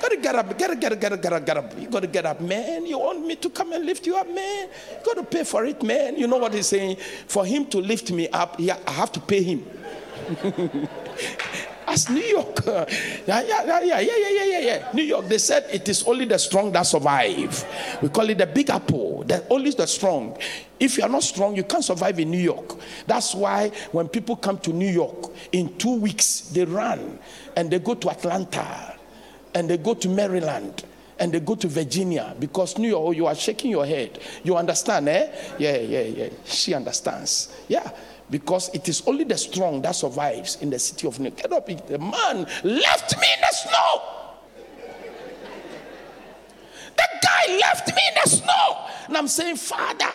Gotta get up, gotta get up, gotta get up, get up. You gotta get up, man. You want me to come and lift you up, man? You gotta pay for it, man. You know what he's saying? For him to lift me up, yeah, I have to pay him. That's New York. Yeah, yeah, yeah, yeah, yeah, yeah, yeah, yeah. New York, they said it is only the strong that survive. We call it the big apple, that only the strong. If you are not strong, you can't survive in New York. That's why when people come to New York, in two weeks, they run and they go to Atlanta and they go to Maryland and they go to Virginia because New York, oh, you are shaking your head. You understand, eh? Yeah, yeah, yeah. She understands. Yeah. Because it is only the strong that survives in the city of New. Get up. The man left me in the snow. The guy left me in the snow. And I'm saying, Father,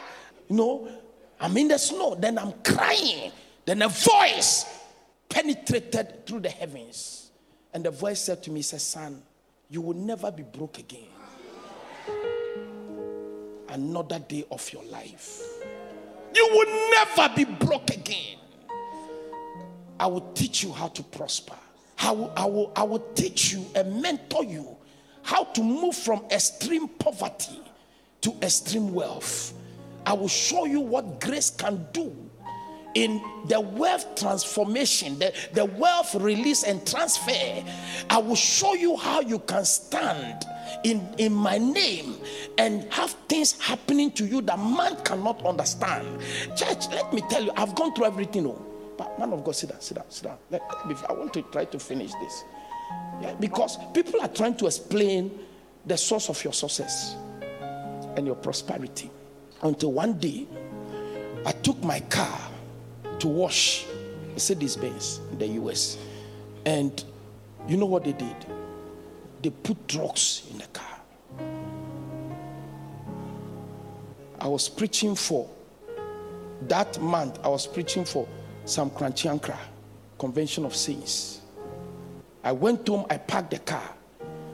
you know, I'm in the snow. Then I'm crying. Then a voice penetrated through the heavens. And the voice said to me, says, Son, you will never be broke again. Another day of your life. You will never be broke again. I will teach you how to prosper. I will, I will, I will teach you and mentor you how to move from extreme poverty to extreme wealth. I will show you what grace can do in the wealth transformation, the, the wealth release and transfer, I will show you how you can stand in, in my name and have things happening to you that man cannot understand. Church, let me tell you, I've gone through everything. Oh, but man of God, sit down, sit down, sit down. Let, I want to try to finish this. Yeah, because people are trying to explain the source of your success and your prosperity until one day I took my car to wash Mercedes Benz in the US. And you know what they did? They put drugs in the car. I was preaching for that month, I was preaching for some Korankye Ankrah Convention of Saints. I went home, I parked the car.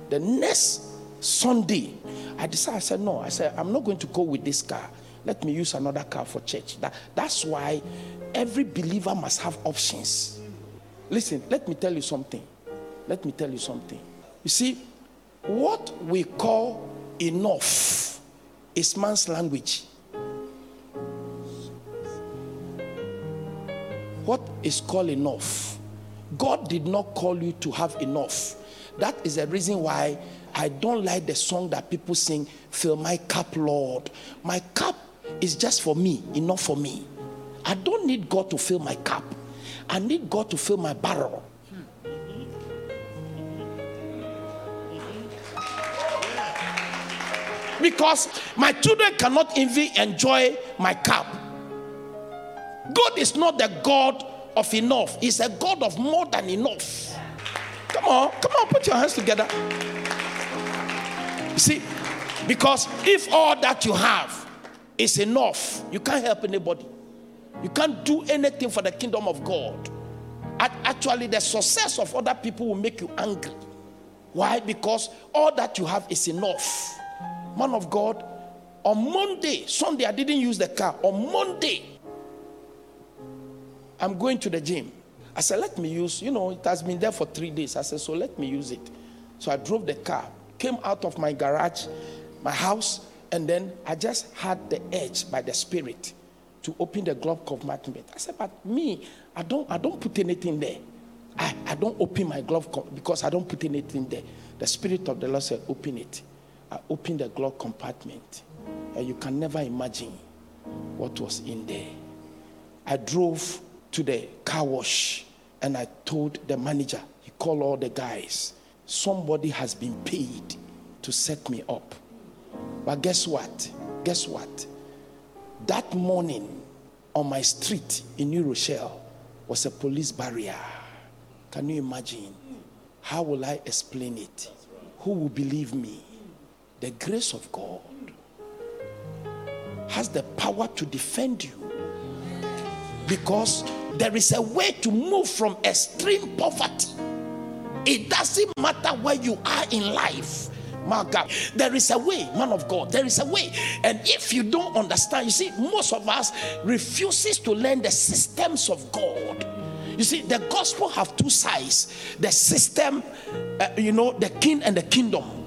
The next Sunday, I decided, I said, No, I said, I'm not going to go with this car. Let me use another car for church. That, that's why every believer must have options. Listen, let me tell you something. Let me tell you something. You see, what we call enough is man's language. What is called enough? God did not call you to have enough. That is the reason why I don't like the song that people sing, Fill my cup, Lord. My cup is just for me, enough for me. I don't need God to fill my cup. I need God to fill my barrel. Because my children cannot even enjoy my cup. God is not the God of enough, He's a God of more than enough. Come on, come on, put your hands together. See, because if all that you have is enough, you can't help anybody. You can't do anything for the kingdom of God. Actually, the success of other people will make you angry. Why? Because all that you have is enough. Man of God, on Monday, Sunday, I didn't use the car. On Monday, I'm going to the gym. I said, let me use, you know, it has been there for three days. I said, so let me use it. So I drove the car, came out of my garage, my house, and then I just had the edge by the Spirit to open the glove compartment. I said, but me, I don't, I don't put anything there. I, I don't open my glove because I don't put anything there. The Spirit of the Lord said, open it. I opened the glove compartment. And you can never imagine what was in there. I drove to the car wash and I told the manager, he called all the guys, somebody has been paid to set me up. But guess what? Guess what? That morning on my street in New Rochelle was a police barrier. Can you imagine? How will I explain it? Who will believe me? The grace of God has the power to defend you because there is a way to move from extreme poverty. It doesn't matter where you are in life. My God, there is a way, man of God. There is a way, and if you don't understand, you see, most of us refuses to learn the systems of God. You see, the gospel have two sides: the system, uh, you know, the king and the kingdom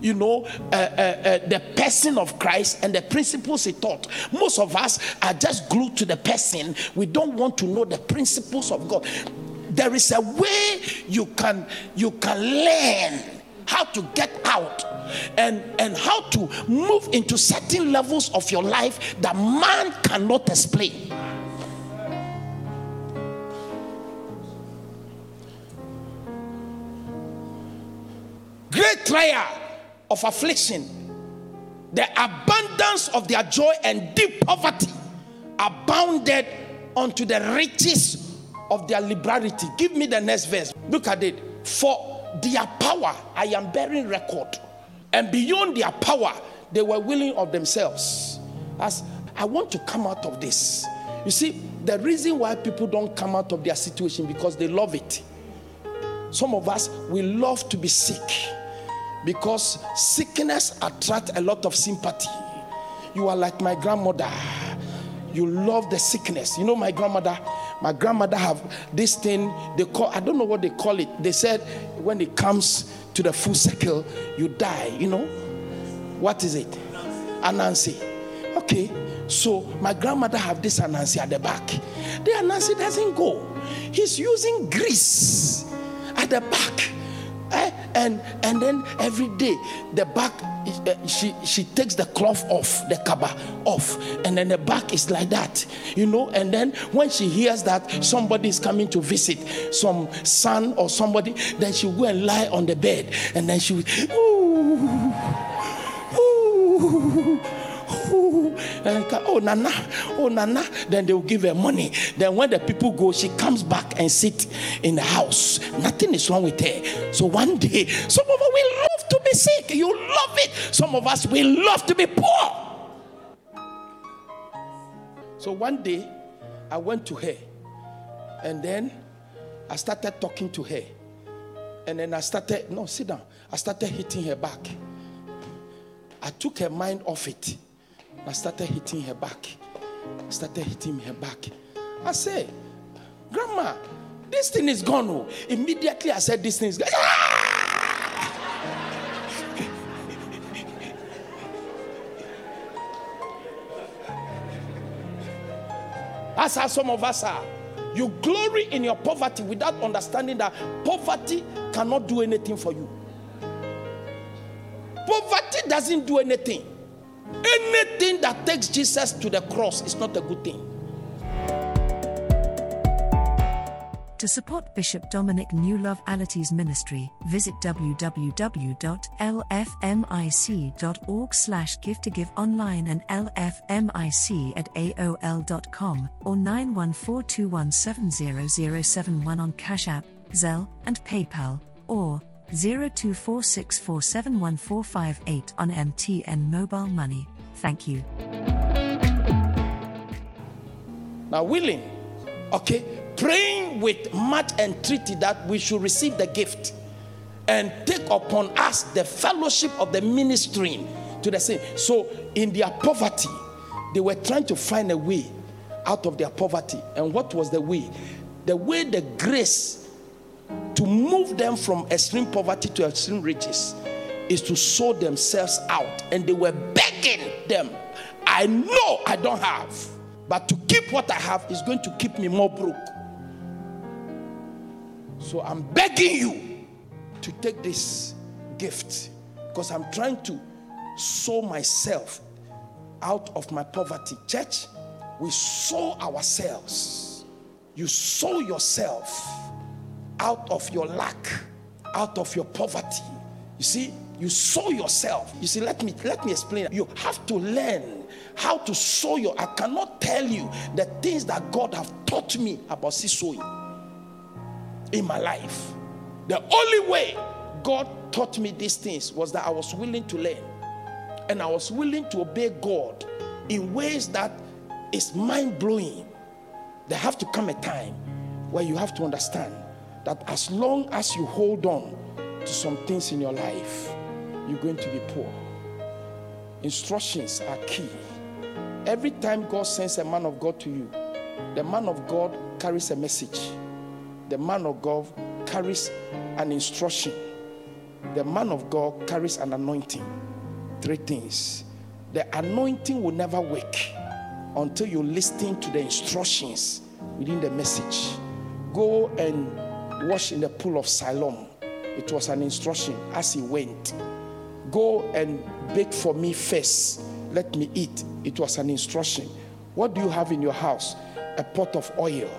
you know, uh, uh, uh, the person of Christ and the principles he taught. Most of us are just glued to the person. We don't want to know the principles of God. there is a way you can you can learn how to get out and and how to move into certain levels of your life that man cannot explain great trial of affliction the abundance of their joy and deep poverty abounded unto the riches of their liberality. Give me the next verse. Look at it. For their power, I am bearing record. And beyond their power, they were willing of themselves. As I want to come out of this. You see, the reason why people don't come out of their situation because they love it. Some of us we love to be sick because sickness attracts a lot of sympathy. You are like my grandmother you love the sickness. You know, my grandmother, my grandmother have this thing they call, I don't know what they call it. They said when it comes to the full circle, you die. You know, what is it? Anansi. Okay, so my grandmother have this Anansi at the back. The Anansi doesn't go. He's using grease at the back. Eh? And and then every day the back uh, she she takes the cloth off the cover off and then the back is like that you know and then when she hears that somebody is coming to visit some son or somebody then she will go and lie on the bed and then she will ooh, ooh, and oh nana oh nana. Then they will give her money. Then when the people go she comes back and sit in the house. Nothing is wrong with her. So one day some of us will love to be sick. You love it. Some of us will love to be poor. So one day i went to her. And then i started talking to her. And then i started no sit down. I started hitting her back. I took her mind off it. I started hitting her back. I started hitting her back. I said, Grandma, this thing is gone. Oh. Immediately I said, This thing is gone. That's how some of us are. You glory in your poverty without understanding that poverty cannot do anything for you. Poverty doesn't do anything. Anything that takes Jesus to the cross is not a good thing. To support Bishop Dominic Newlove Allotey's ministry, visit www.lfmic.org slash give to give online and lfmic at aol.com or 914217071 on Cash App, Zelle, and PayPal, or 0246471458 on MTN Mobile Money. Thank you. Now, willing, okay, praying with much entreaty that we should receive the gift and take upon us the fellowship of the ministering to the same. So, in their poverty, they were trying to find a way out of their poverty. And what was the way? The way the grace to move them from extreme poverty to extreme riches is to sow themselves out. And they were begging them, I know I don't have, but to keep what I have is going to keep me more broke. So I'm begging you to take this gift because I'm trying to sow myself out of my poverty. Church, we sow ourselves. You sow yourself out of your lack, out of your poverty. You see, you sow yourself. You see, let me let me explain. You have to learn how to sow your. I cannot tell you the things that God have taught me about sowing in my life. The only way God taught me these things was that I was willing to learn, and I was willing to obey God in ways that is mind blowing. There have to come a time where you have to understand that as long as you hold on to some things in your life, you're going to be poor. Instructions are key. Every time God sends a man of God to you, the man of God carries a message. The man of God carries an instruction. The man of God carries an anointing. Three things. The anointing will never work until you listen to the instructions within the message. Go and wash in the pool of Siloam. It was an instruction as he went. Go and bake for me first. Let me eat. It was an instruction. What do you have in your house? A pot of oil.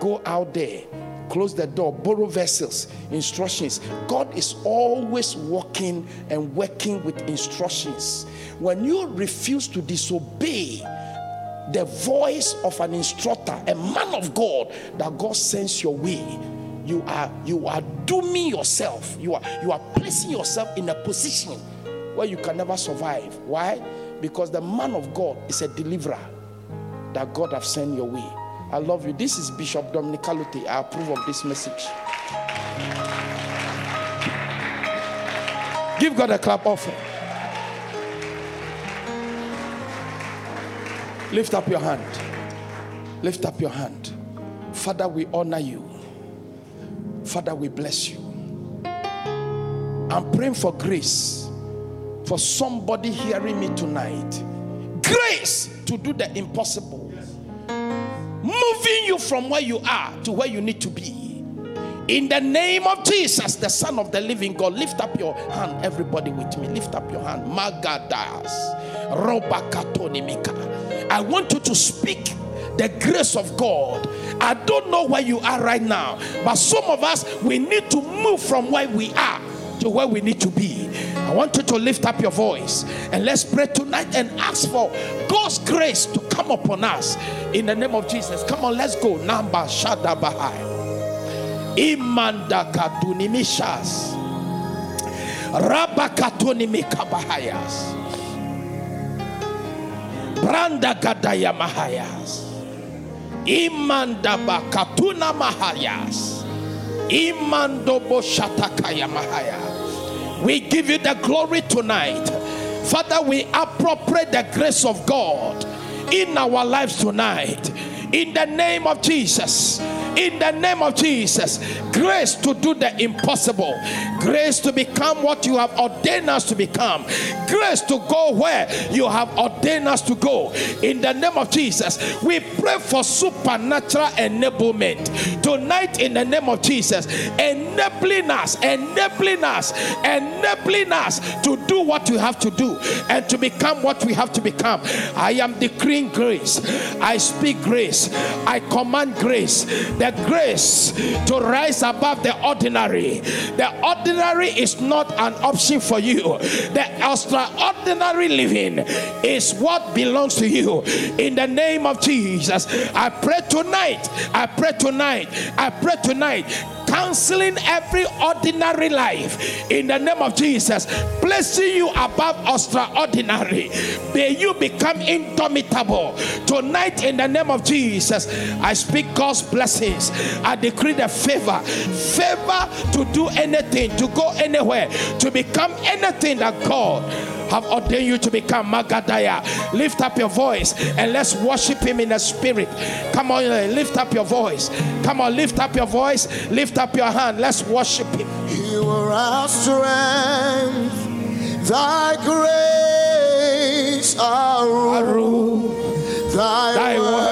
Go out there, close the door, borrow vessels, instructions. God is always walking and working with instructions. When you refuse to disobey the voice of an instructor, a man of God that God sends your way, you are you are dooming yourself. You are you are placing yourself in a position where you can never survive. Why? Because the man of God is a deliverer that God have sent your way. I love you. This is Bishop Dominic Allotey. I approve of this message. Give God a clap offering. Lift up your hand. Lift up your hand. Father, we honor you. Father, we bless you. I'm praying for grace for somebody hearing me tonight. Grace to do the impossible. Moving you from where you are to where you need to be. In the name of Jesus, the Son of the living God, lift up your hand, everybody with me. Lift up your hand. Magadas. Robakatonimika. I want you to speak the grace of God. I don't know where you are right now, but some of us we need to move from where we are to where we need to be. I want you to lift up your voice and let's pray tonight and ask for God's grace to come upon us in the name of Jesus. Come on, let's go. Namba Shada Bahai. Imanda Katunimishas. Rabakatunimika Bahayas. Branda Gadaya Mahayas. Imanda Bakatuna Mahayas. Imando Boshatakaya Mahaya. We give you the glory tonight. Father, we appropriate the grace of God in our lives tonight. In the name of Jesus in the name of Jesus. Grace to do the impossible, grace to become what you have ordained us to become, grace to go where you have ordained us to go. In the name of Jesus, we pray for supernatural enablement tonight. In the name of Jesus, enabling us, enabling us, enabling us to do what we have to do and to become what we have to become. I am decreeing grace. I speak grace. I command grace. The grace to rise above the ordinary. The ordinary is not an option for you, the extraordinary living is what belongs to you. In the name of Jesus, I pray tonight, I pray tonight, I pray tonight canceling every ordinary life in the name of Jesus, placing you above extraordinary. May you become indomitable tonight in the name of Jesus. I speak God's blessings. I decree the favor, favor to do anything, to go anywhere, to become anything that God have ordained you to become Magadaya. Lift up your voice and let's worship Him in the spirit. Come on, eh, lift up your voice. Come on, lift up your voice. Lift up your hand. Let's worship Him. You are our strength, Thy grace, our rule, Thy, Thy word, word,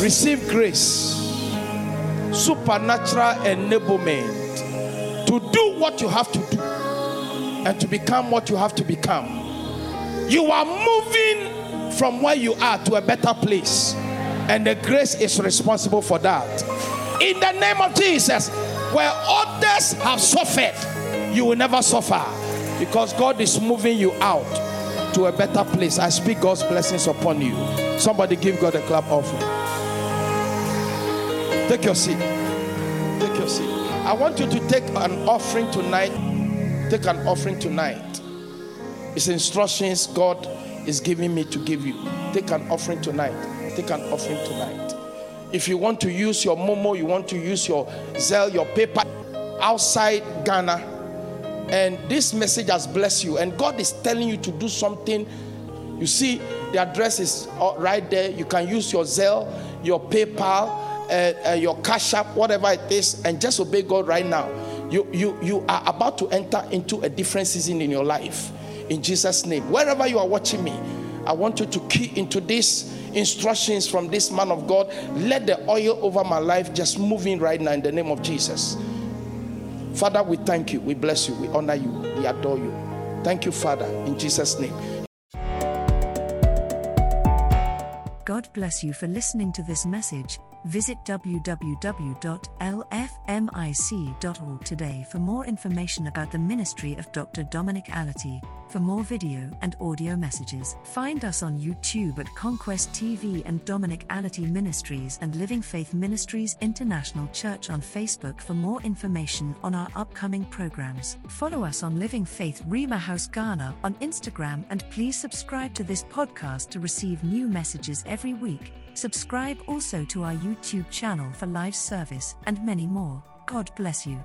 Receive grace, supernatural enablement to do what you have to do and to become what you have to become. You are moving from where you are to a better place, and the grace is responsible for that. In the name of Jesus, where others have suffered, you will never suffer because God is moving you out to a better place. I speak God's blessings upon you. Somebody give God a clap offering. Take your seat. Take your seat. I want you to take an offering tonight. Take an offering tonight. It's instructions God is giving me to give you. Take an offering tonight. Take an offering tonight. If you want to use your Momo, you want to use your Zelle, your paper outside Ghana, and this message has blessed you, and God is telling you to do something. You see, the address is uh, right there. You can use your Zelle, your PayPal, uh, uh, your Cash App, whatever it is, and just obey God right now. You, you, you are about to enter into a different season in your life. In Jesus' name. Wherever you are watching me, I want you to key into these instructions from this man of God. Let the oil over my life just move in right now in the name of Jesus. Father, we thank you. We bless you. We honor you. We adore you. Thank you, Father, in Jesus' name. God bless you for listening to this message. Visit www.lfmic.org today for more information about the ministry of Dr. Dominic Allotey. For more video and audio messages, find us on YouTube at Conquest TV and Dominic Allotey Ministries and Living Faith Ministries International Church on Facebook for more information on our upcoming programs. Follow us on Living Faith Rhema House Ghana on Instagram and please subscribe to this podcast to receive new messages every week. Subscribe also to our YouTube channel for live service and many more. God bless you.